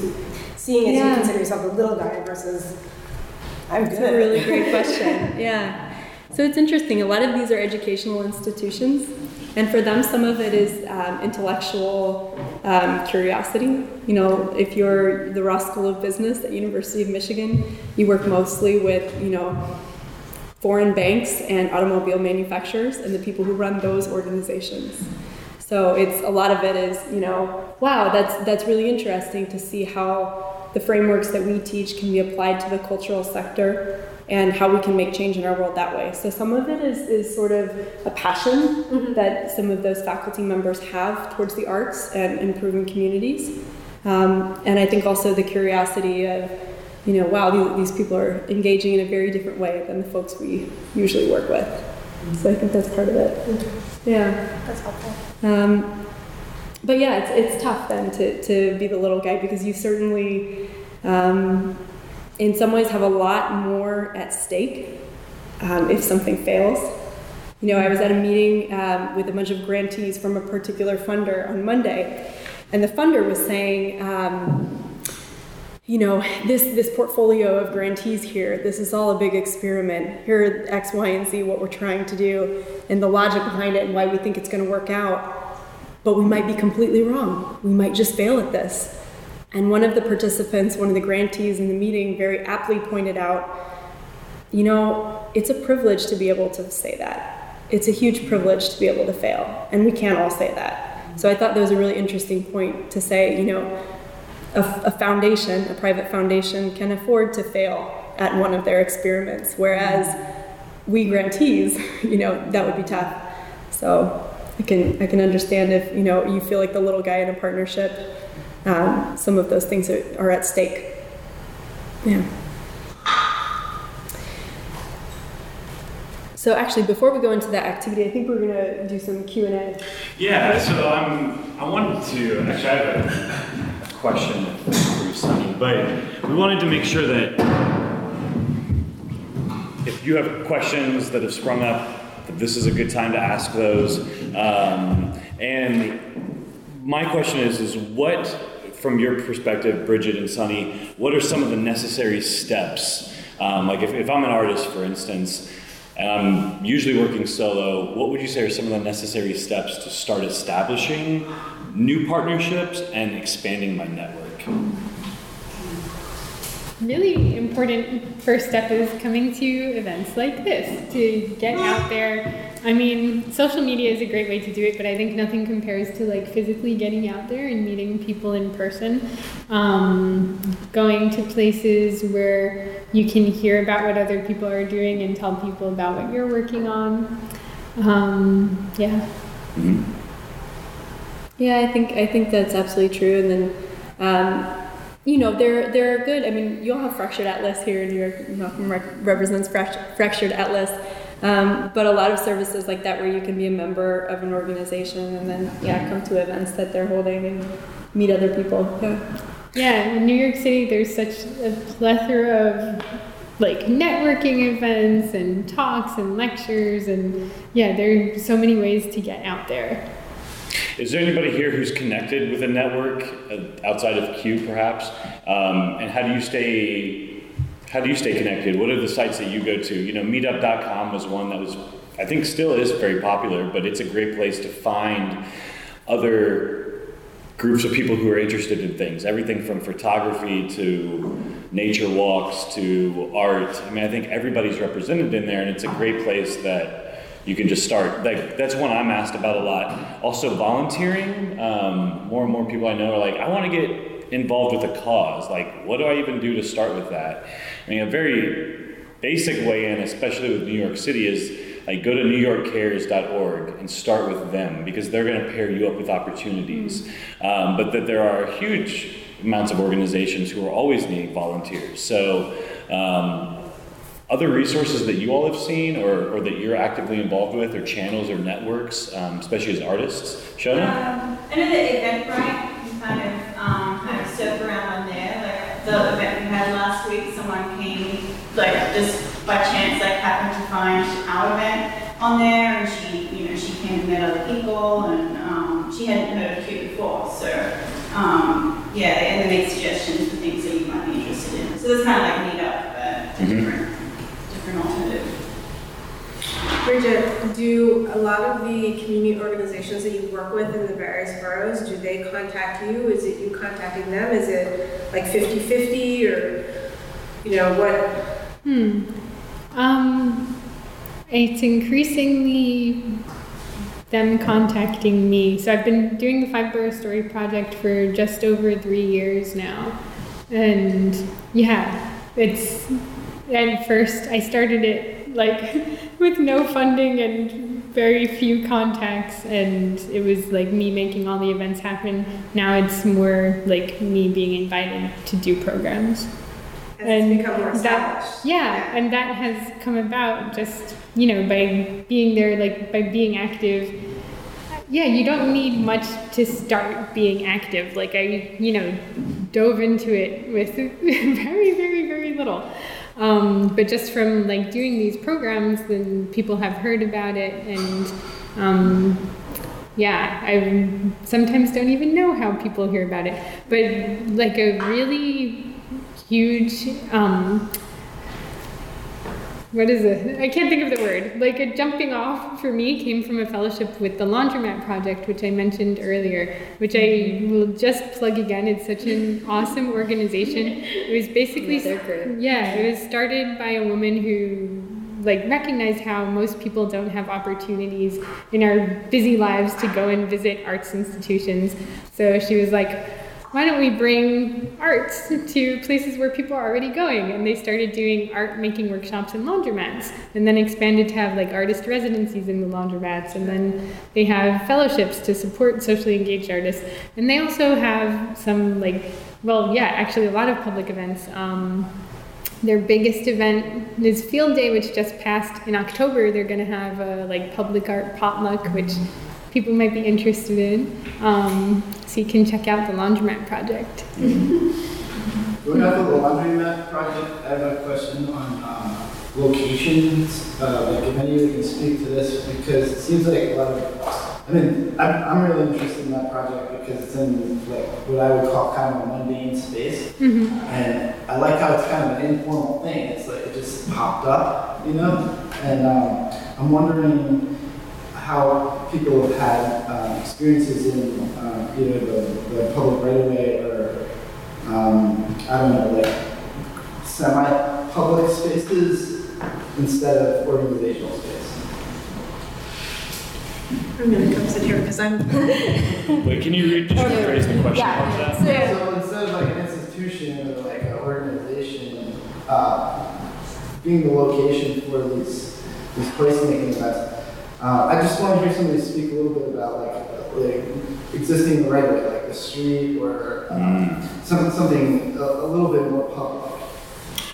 [SPEAKER 3] Seeing as
[SPEAKER 4] Yeah.
[SPEAKER 3] you consider yourself a little guy versus, I'm good.
[SPEAKER 4] That's a really great question. Yeah. So it's interesting. A lot of these are educational institutions, and for them, some of it is um, intellectual um, curiosity. You know, if you're the Ross School of Business at University of Michigan, you work mostly with you know foreign banks and automobile manufacturers and the people who run those organizations. So it's a lot of it is, you know, wow, that's that's really interesting to see how the frameworks that we teach can be applied to the cultural sector and how we can make change in our world that way. So some of it is, is sort of a passion that some of those faculty members have towards the arts and improving communities. Um, and I think also the curiosity of, you know, wow, these, these people are engaging in a very different way than the folks we usually work with. So I think that's part of it. Yeah.
[SPEAKER 3] That's helpful.
[SPEAKER 4] Um, but yeah, it's, it's tough then to, to be the little guy because you certainly, um, in some ways, have a lot more at stake um, if something fails. You know, I was at a meeting um, with a bunch of grantees from a particular funder on Monday, and the funder was saying, um, you know, this this portfolio of grantees here, this is all a big experiment. Here are X, Y, and Z, what we're trying to do, and the logic behind it, and why we think it's going to work out. But we might be completely wrong. We might just fail at this. And one of the participants, one of the grantees in the meeting, very aptly pointed out, you know, it's a privilege to be able to say that. It's a huge privilege to be able to fail, and we can't all say that. So I thought that was a really interesting point to say, you know,
[SPEAKER 3] a, a foundation, a private foundation, can afford to fail at one of their experiments, whereas we grantees, you know, that would be tough. So I can I can understand if you know you feel like the little guy in a partnership. Um, some of those things are, are at stake. Yeah. So actually, before we go into that activity, I think we're gonna do some Q and A.
[SPEAKER 2] Yeah, so um, I wanted to, actually I have a question for you, Sunny, but we wanted to make sure that if you have questions that have sprung up, that this is a good time to ask those. Um, and my question is, is what, from your perspective, Bridget and Sunny, what are some of the necessary steps? Um, like if, if I'm an artist, for instance, and I'm usually working solo, what would you say are some of the necessary steps to start establishing new partnerships and expanding my network?
[SPEAKER 5] Really important first step is coming to events like this to get out there. I mean, social media is a great way to do it, but I think nothing compares to like physically getting out there and meeting people in person. Um, going to places where you can hear about what other people are doing and tell people about what you're working on. Um, yeah.
[SPEAKER 3] Yeah, I think I think that's absolutely true. And then, um, you know, there are good. I mean, you all have Fractured Atlas here in New York. Malcolm rep- represents Fractured Atlas, um, but a lot of services like that where you can be a member of an organization and then yeah, come to events that they're holding and meet other people. Yeah.
[SPEAKER 5] Yeah, in New York City, there's such a plethora of like networking events and talks and lectures, and yeah, there are so many ways to get out there.
[SPEAKER 2] Is there anybody here who's connected with a network uh, outside of Q, perhaps? Um, and how do you stay? How do you stay connected? What are the sites that you go to? You know, Meetup.com was one that was, I think, still is very popular, but it's a great place to find other groups of people who are interested in things. Everything from photography to nature walks to art. I mean, I think everybody's represented in there, and it's a great place that you can just start. Like that's one I'm asked about a lot. Also, volunteering. Um, more and more people I know are like, I want to get involved with a cause. Like, what do I even do to start with that? I mean, a very basic way in, especially with New York City, is like go to newyorkcares.org and start with them because they're going to pair you up with opportunities. Um, but that there are huge amounts of organizations who are always needing volunteers. So. Um, other resources that you all have seen or, or that you're actively involved with or channels or networks, um, especially as artists? Shona?
[SPEAKER 8] Um, I know the Eventbrite, you kind of, um, kind of surf around on there. Like the event we had last week, someone came, like just by chance, like happened to find our event on there and she, you know, she came and met other people and um, she hadn't heard of Q before. So, um, yeah, and they made suggestions for things that you might be interested in. So it's kind of like meet up, but
[SPEAKER 2] Mhm.
[SPEAKER 8] different, different alternative.
[SPEAKER 3] Bridget, do a lot of the community organizations that you work with in the various boroughs, do they contact you? Is it you contacting them? Is it like 50-50 or, you know, what?
[SPEAKER 5] Hmm. Um, it's increasingly them contacting me. So I've been doing the Five Borough Story Project for just over three years now. And yeah, it's, at first I started it like with no funding and very few contacts and it was like me making all the events happen. Now it's more like me being invited to do programs.
[SPEAKER 3] and, more
[SPEAKER 5] that,
[SPEAKER 3] established?
[SPEAKER 5] yeah, and that has come about just you know by being there, like by being active. Yeah, you don't need much to start being active. Like I, you know, dove into it with very, very, very little. Um, but just from like doing these programs, then people have heard about it, and um, yeah, I sometimes don't even know how people hear about it. But like a really huge um, what is it? I can't think of the word. Like a jumping off for me came from a fellowship with the Laundromat Project, which I mentioned earlier, which I will just plug again. It's such an awesome organization. It was basically,
[SPEAKER 3] Yeah,
[SPEAKER 5] yeah, it was started by a woman who like recognized how most people don't have opportunities in our busy lives to go and visit arts institutions. So she was like, why don't we bring arts to places where people are already going? And they started doing art making workshops in laundromats and then expanded to have like artist residencies in the laundromats. And then they have fellowships to support socially engaged artists. And they also have some like, well, yeah, actually a lot of public events. Um, their biggest event is Field Day, which just passed in October. They're going to have a like public art potluck, which people might be interested in. Um, so you can check out the Laundromat Project.
[SPEAKER 6] Going off of the laundromat project, I have a question on um, locations. Uh, like if any of you can speak to this, because it seems like a lot of, I mean, I'm, I'm really interested in that project because it's in like what I would call kind of a mundane space. And I like how it's kind of an informal thing. It's like it just popped up, you know? And um, I'm wondering how people have had um, experiences in uh, either the, the public right of way or um, I don't know, like semi-public spaces instead of organizational space.
[SPEAKER 3] I'm gonna come sit here because I'm.
[SPEAKER 2] Wait, can you re- just rephrase the question?
[SPEAKER 3] Yeah.
[SPEAKER 2] What that?
[SPEAKER 6] So instead of like an institution or like an organization, uh, being the location for these, these placemaking events, uh, I just want to hear somebody speak a little bit about like, like existing right of way, like the street or um, some, something a, a little bit more public.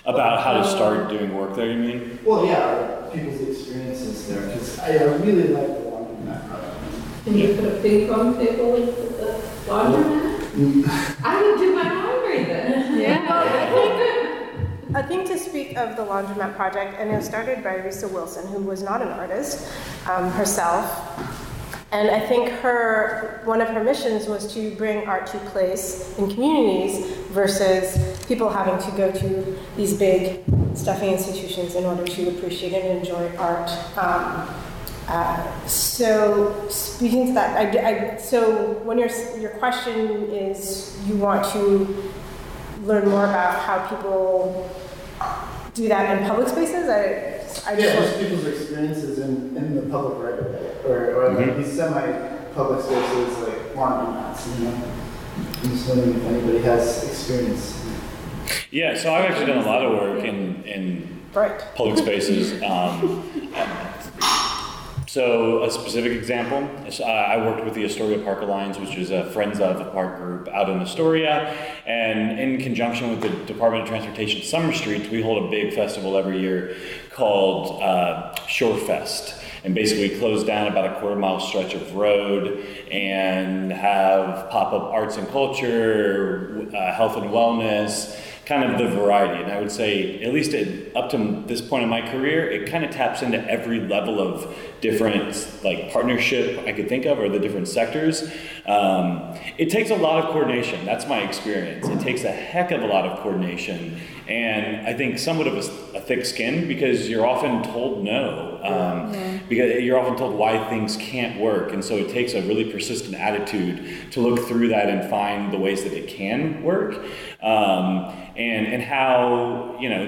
[SPEAKER 2] About how to start doing work there, you mean?
[SPEAKER 6] Well, yeah, or people's experiences there, because I, I really like the laundromat project.
[SPEAKER 7] Can you put a ping pong table in the laundromat? I would do my laundry then.
[SPEAKER 5] Yeah.
[SPEAKER 3] I think to speak of the laundromat project, and it was started by Risa Wilson, who was not an artist um, herself. And I think her one of her missions was to bring art to place in communities versus people having to go to these big stuffy institutions in order to appreciate and enjoy art. Um, uh, so speaking to that, I, I- so when your your question is you want to learn more about how people do that in public spaces, I, I
[SPEAKER 6] Yeah,
[SPEAKER 3] just
[SPEAKER 6] just people's experiences in, in the public right of way, or, or like
[SPEAKER 2] Mhm.
[SPEAKER 6] these semi-public spaces like laundromats, you know? I'm just wondering if anybody has experience.
[SPEAKER 2] Yeah, so I've actually done a lot of work in, in
[SPEAKER 3] right.
[SPEAKER 2] public spaces. Um, so a specific example, is, uh, I worked with the Astoria Park Alliance, which is a Friends of the Park group out in Astoria, and in conjunction with the Department of Transportation Summer Streets, we hold a big festival every year called uh, Shore Fest. And basically we close down about a quarter mile stretch of road and have pop up arts and culture, uh, health and wellness, kind of the variety. And I would say, at least at, up to this point in my career, it kind of taps into every level of different like partnership I could think of, or the different sectors. Um, it takes a lot of coordination. That's my experience. It takes a heck of a lot of coordination, and I think somewhat of a, a thick skin because you're often told no. Um, Because you're often told why things can't work, and so it takes a really persistent attitude to look through that and find the ways that it can work, um, and and how you know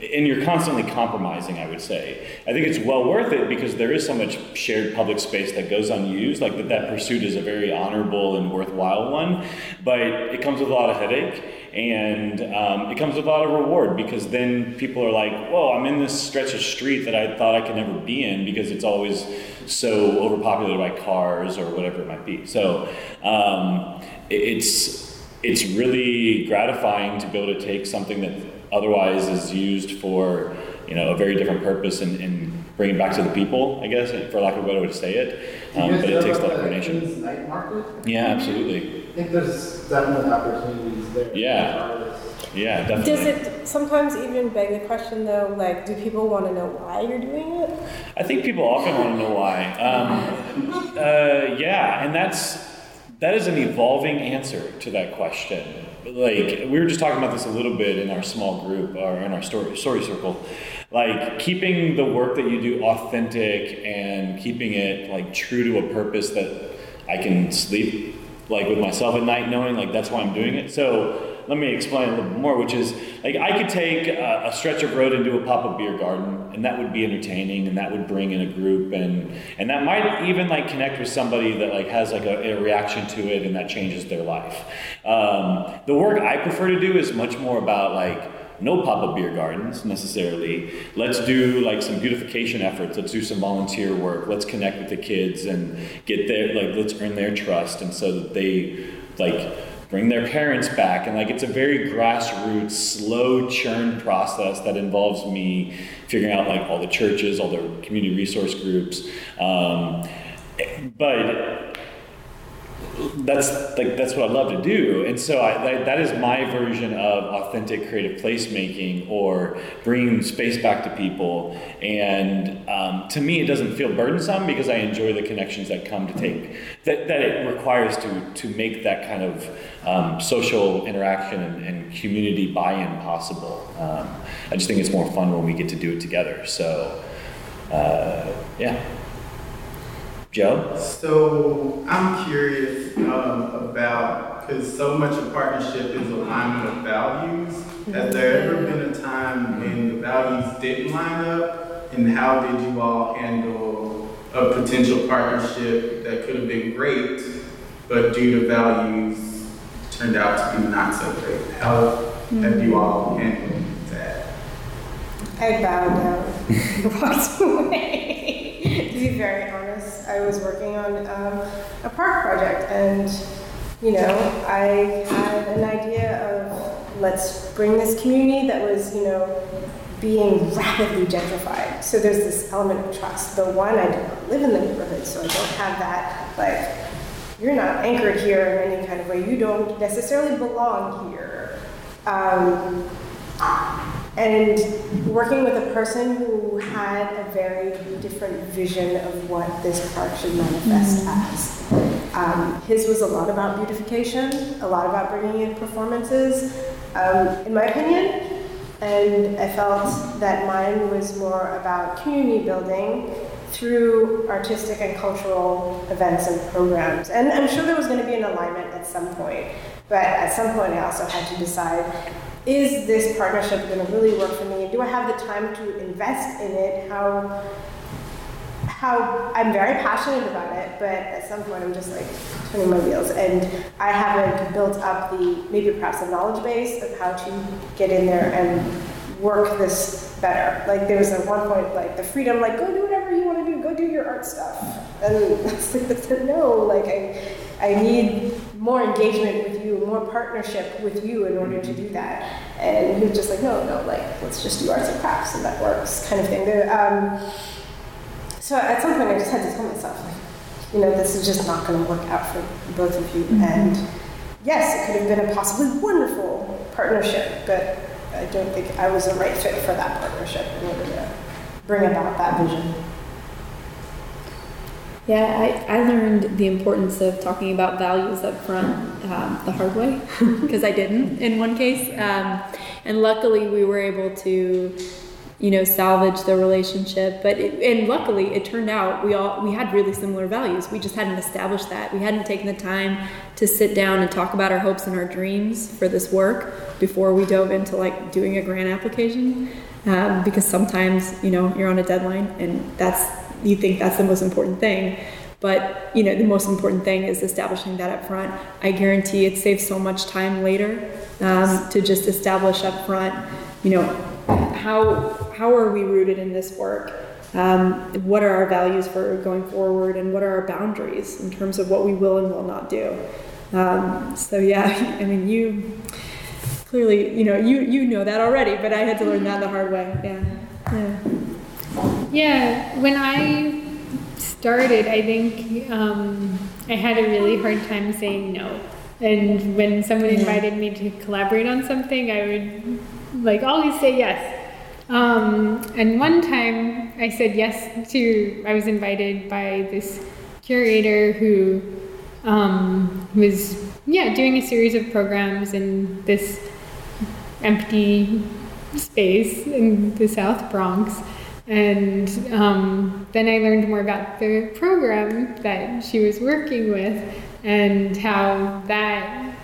[SPEAKER 2] and you're constantly compromising, I would say. I think it's well worth it because there is so much shared public space that goes unused, like that, that pursuit is a very honorable and worthwhile one, but it comes with a lot of headache and um, it comes with a lot of reward because then people are like, whoa, I'm in this stretch of street that I thought I could never be in because it's always so overpopulated by cars or whatever it might be. So um, it's, it's really gratifying to be able to take something that otherwise is used for you know a very different purpose and, and bring it back to the people, I guess, for lack of a better way to say it. Um, but it takes a lot of
[SPEAKER 6] the
[SPEAKER 2] coordination.
[SPEAKER 6] Night Market?
[SPEAKER 2] Yeah, absolutely.
[SPEAKER 6] I think there's definitely opportunities there.
[SPEAKER 2] Yeah. Yeah, definitely.
[SPEAKER 3] Does it sometimes even beg the question though, like, do people want to know why you're doing it?
[SPEAKER 2] I think people often want to know why. Um, uh, yeah, and that's that is an evolving answer to that question. Like we were just talking about this a little bit in our small group or in our story story circle. Like keeping the work that you do authentic and keeping it like true to a purpose that I can sleep like with myself at night knowing like that's why I'm doing it. So let me explain a little more, which is like I could take a, a stretch of road and do a pop up beer garden, and that would be entertaining, and that would bring in a group, and and that might even like connect with somebody that like has like a, a reaction to it, and that changes their life. Um, the work I prefer to do is much more about like no pop-up beer gardens necessarily. Let's do like some beautification efforts. Let's do some volunteer work. Let's connect with the kids and get their like let's earn their trust and so that they like bring their parents back. And like it's a very grassroots slow churn process that involves me figuring out like all the churches all the community resource groups. Um, but that's like that's what I love to do, and so I, that, that is my version of authentic creative placemaking or bringing space back to people. And um, to me, it doesn't feel burdensome because I enjoy the connections that come to take that, that it requires to to make that kind of um, social interaction and, and community buy-in possible. Um, I just think it's more fun when we get to do it together. So uh, yeah. Joe?
[SPEAKER 9] So I'm curious um, about because so much of partnership is alignment of values. Has there ever been a time when the values didn't line up, and how did you all handle a potential partnership that could have been great, but due to values turned out to be not so great? How have you all handled that?
[SPEAKER 3] I bowed out and walked away. to be very honest, I was working on um, a park project, and you know, I had an idea of let's bring this community that was, you know, being rapidly gentrified. So there's this element of trust. The one, I do not live in the neighborhood, so I don't have that like you're not anchored here in any kind of way. You don't necessarily belong here. Um, and working with a person who had a very different vision of what this park should manifest as. Um, his was a lot about beautification, a lot about bringing in performances, um, in my opinion. And I felt that mine was more about community building through artistic and cultural events and programs. And I'm sure there was going to be an alignment at some point, but at some point I also had to decide is this partnership going to really work for me? Do I have the time to invest in it? How how I'm very passionate about it, but at some point I'm just like turning my wheels, and I haven't built up the maybe perhaps a knowledge base of how to get in there and work this better. Like there was at one point like the freedom, like go do whatever you want to do, go do your art stuff, and it's like no, like I I need more engagement with more partnership with you in order to do that. And he was just like, no, no, like, let's just do arts and crafts and that works, kind of thing. There, um, so at some point, I just had to tell myself, like, you know, this is just not going to work out for both of you. Mm-hmm. And yes, it could have been a possibly wonderful partnership, but I don't think I was the right fit for that partnership in order to bring about that vision.
[SPEAKER 4] Yeah, I, I learned the importance of talking about values up front um, the hard way because I didn't in one case. Um, and luckily, we were able to, you know, salvage the relationship. But it, and luckily, it turned out we all we had really similar values. We just hadn't established that. We hadn't taken the time to sit down and talk about our hopes and our dreams for this work before we dove into like doing a grant application. Um, because sometimes you know you're on a deadline, and that's you think that's the most important thing. But you know, the most important thing is establishing that up front. I guarantee it saves so much time later um, to just establish up front. You know, how how are we rooted in this work? Um, what are our values for going forward, and what are our boundaries in terms of what we will and will not do? Um, so yeah, I mean, you clearly, you know, you you know that already, but I had to learn that the hard way. Yeah. yeah.
[SPEAKER 5] Yeah, when I started, I think um, I had a really hard time saying no. And when someone invited me to collaborate on something, I would like always say yes. Um, and one time I said yes to, I was invited by this curator who um, was, yeah, doing a series of programs in this empty space in the South Bronx. And um, then I learned more about the program that she was working with and how that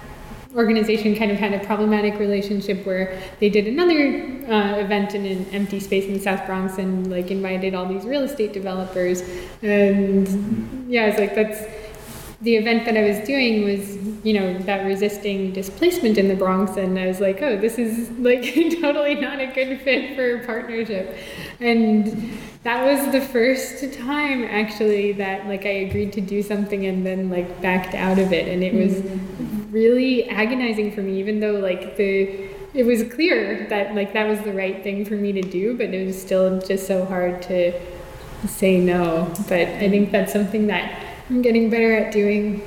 [SPEAKER 5] organization kind of had a problematic relationship where they did another uh, event in an empty space in South Bronx and like invited all these real estate developers. And yeah, it's like that's the event that I was doing was, you know, that resisting displacement in the Bronx. And I was like, oh, this is like totally not a good fit for a partnership. And that was the first time actually that like I agreed to do something and then like backed out of it. And it was mm-hmm. really agonizing for me, even though like the it was clear that like that was the right thing for me to do, but it was still just so hard to say no. But I think that's something that I'm getting better at doing.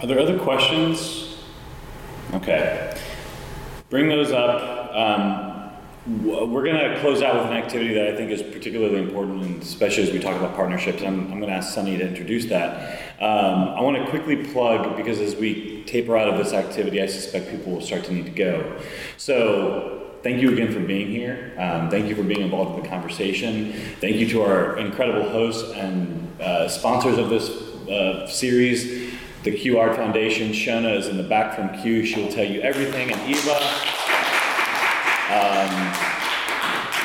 [SPEAKER 2] Are there other questions? Okay. Bring those up. Um, we're going to close out with an activity that I think is particularly important, and especially as we talk about partnerships. I'm, I'm going to ask Sunny to introduce that. Um, I want to quickly plug because as we taper out of this activity, I suspect people will start to need to go. So thank you again for being here. Um, thank you for being involved in the conversation. Thank you to our incredible hosts and uh, sponsors of this uh, series, the QR Foundation. Shona is in the back from Q. She'll tell you everything. And Eva. Um,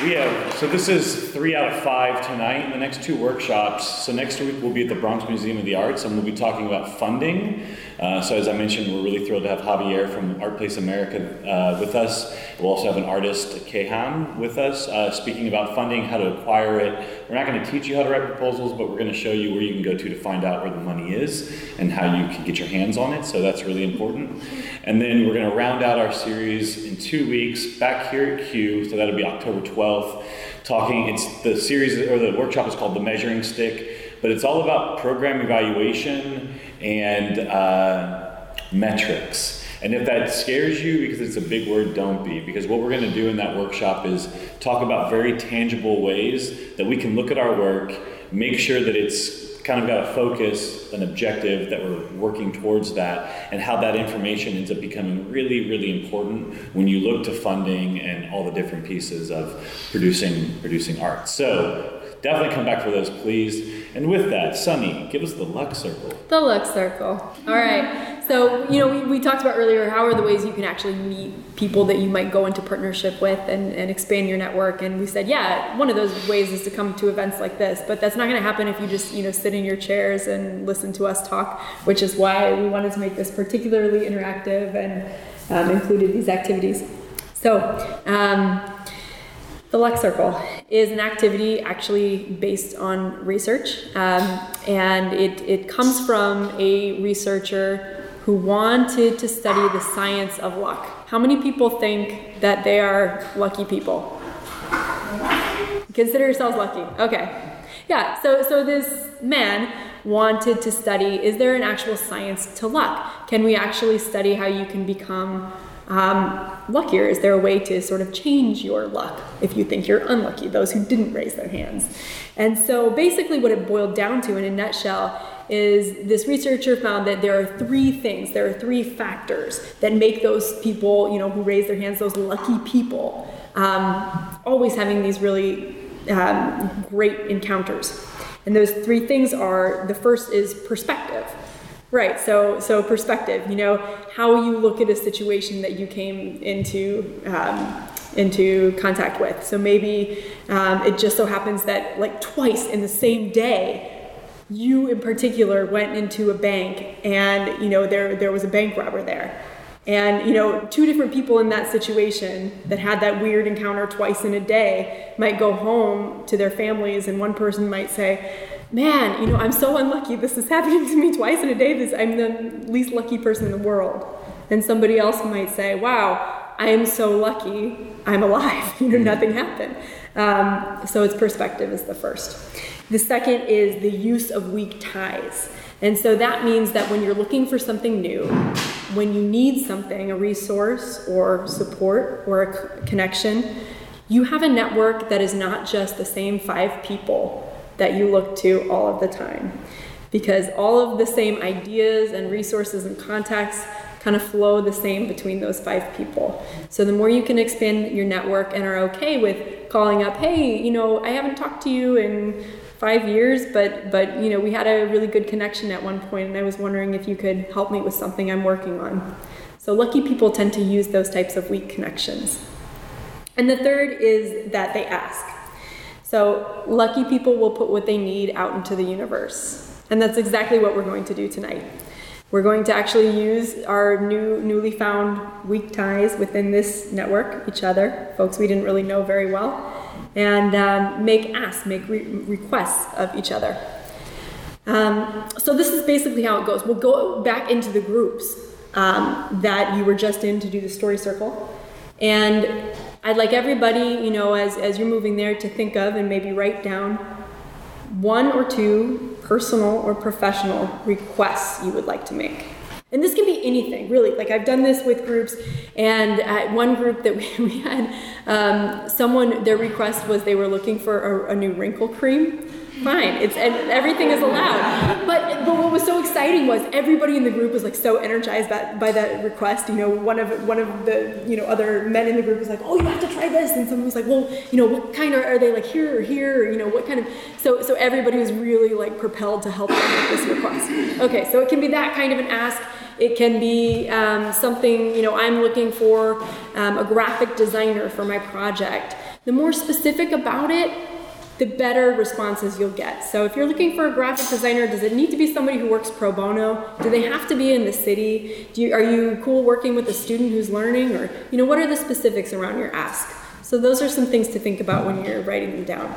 [SPEAKER 2] we have, so this is three out of five tonight. The next two workshops. So next week we'll be at the Bronx Museum of the Arts and we'll be talking about funding. Uh, so as I mentioned, we're really thrilled to have Javier from ArtPlace America uh, with us. We'll also have an artist, Kehan, with us, uh, speaking about funding, how to acquire it. We're not going to teach you how to write proposals, but we're going to show you where you can go to to find out where the money is and how you can get your hands on it. So that's really important. And then we're going to round out our series in two weeks back here at Q. So that'll be October 12th. Talking, it's the series or the workshop is called the Measuring Stick, but it's all about program evaluation and uh, metrics. And if that scares you because it's a big word, don't be. Because what we're going to do in that workshop is talk about very tangible ways that we can look at our work, make sure that it's kind of got a focus, an objective that we're working towards that, and how that information ends up becoming really, really important when you look to funding and all the different pieces of producing producing art. So definitely come back for those, please. And with that, Sunny, give us the luck circle.
[SPEAKER 4] The luck circle. All right. So, you know, we, we talked about earlier how are the ways you can actually meet people that you might go into partnership with and, and expand your network. And we said, yeah, one of those ways is to come to events like this, but that's not going to happen if you just, you know, sit in your chairs and listen to us talk, which is why we wanted to make this particularly interactive and um, included these activities. So, um, the Luck Circle is an activity actually based on research, um, and it, it comes from a researcher who wanted to study the science of luck. How many people think that they are lucky people? Consider yourselves lucky. Okay. Yeah, so, so this man wanted to study is there an actual science to luck? Can we actually study how you can become um, luckier? Is there a way to sort of change your luck if you think you're unlucky, those who didn't raise their hands? And so basically, what it boiled down to in a nutshell is this researcher found that there are three things, there are three factors that make those people, you know, who raise their hands, those lucky people, um, always having these really um, great encounters. And those three things are the first is perspective. Right, so so perspective, you know, how you look at a situation that you came into um, into contact with. So maybe um, it just so happens that like twice in the same day, you in particular went into a bank and you know there there was a bank robber there and you know two different people in that situation that had that weird encounter twice in a day might go home to their families and one person might say man you know i'm so unlucky. This is happening to me twice in a day this i'm the least lucky person in the world. And somebody else might say wow i am so lucky. I'm alive. You know nothing happened. Um, so its perspective is the first. The second is the use of weak ties. And so that means that when you're looking for something new, when you need something, a resource or support or a connection, you have a network that is not just the same five people that you look to all of the time. Because all of the same ideas and resources and contacts kind of flow the same between those five people. So the more you can expand your network and are okay with calling up, hey, you know, I haven't talked to you in five years, but but you know, we had a really good connection at one point, and I was wondering if you could help me with something I'm working on. So lucky people tend to use those types of weak connections. And the third is that they ask. So lucky people will put what they need out into the universe. And that's exactly what we're going to do tonight. We're going to actually use our new, newly found weak ties within this network, each other, folks we didn't really know very well, and um, make asks, make re- requests of each other. Um, so this is basically how it goes. We'll go back into the groups um, that you were just in to do the story circle, and I'd like everybody, you know, as as you're moving there, to think of and maybe write down one or two personal or professional requests you would like to make. And this can be anything, really. Like I've done this with groups, and at one group that we, we had, um, someone their request was they were looking for a, a new wrinkle cream. Fine, it's and everything is allowed. But but what was so exciting was everybody in the group was like so energized by, by that request. You know, one of one of the you know other men in the group was like, oh, you have to try this, and someone was like, well, you know, what kind are, are they like here or here? Or, you know, what kind of so so everybody was really like propelled to help them with this request. Okay, so it can be that kind of an ask. It can be um, something, you know, I'm looking for um, a graphic designer for my project. The more specific about it, the better responses you'll get. So if you're looking for a graphic designer, does it need to be somebody who works pro bono? Do they have to be in the city? You, are you cool working with a student who's learning? Or, you know, what are the specifics around your ask? So those are some things to think about when you're writing them down.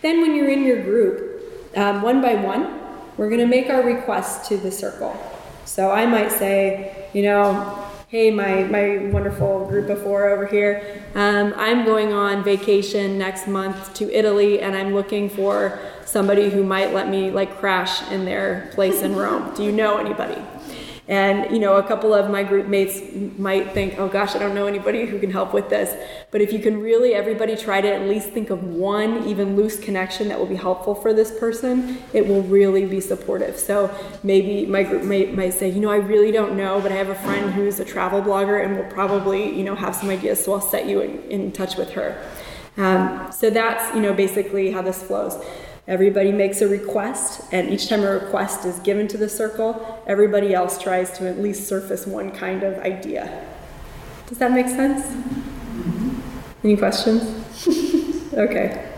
[SPEAKER 4] Then when you're in your group, um, one by one, we're gonna make our requests to the circle. So I might say, you know, hey, my, my wonderful group of four over here, um, I'm going on vacation next month to Italy and I'm looking for somebody who might let me like crash in their place in Rome. Do you know anybody? And you know, a couple of my group mates might think, "Oh gosh, I don't know anybody who can help with this." But if you can really, everybody try to at least think of one even loose connection that will be helpful for this person. It will really be supportive. So maybe my group might, might say, "You know, I really don't know, but I have a friend who's a travel blogger and will probably, you know, have some ideas. So I'll set you in, in touch with her." Um, so that's you know basically how this flows. Everybody makes a request, and each time a request is given to the circle, everybody else tries to at least surface one kind of idea. Does that make sense? Any questions? okay.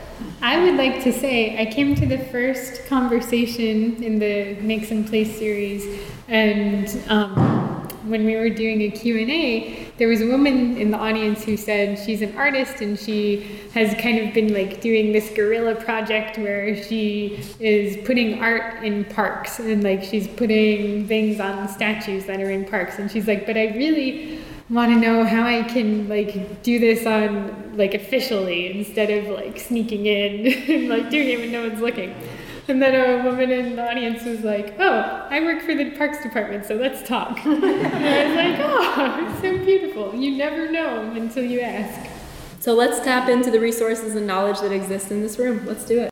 [SPEAKER 5] I would like to say I came to the first conversation in the Make Some Place series, and um, when we were doing a Q&A, there was a woman in the audience who said she's an artist and she has kind of been like doing this guerrilla project where she is putting art in parks and like she's putting things on statues that are in parks and she's like, but I really want to know how I can like do this on like officially instead of like sneaking in and like doing it when no one's looking. And then a woman in the audience was like, "Oh, I work for the Parks Department, so let's talk." and I was like, "Oh, it's so beautiful. You never know until you ask."
[SPEAKER 4] So let's tap into the resources and knowledge that exist in this room. Let's do it.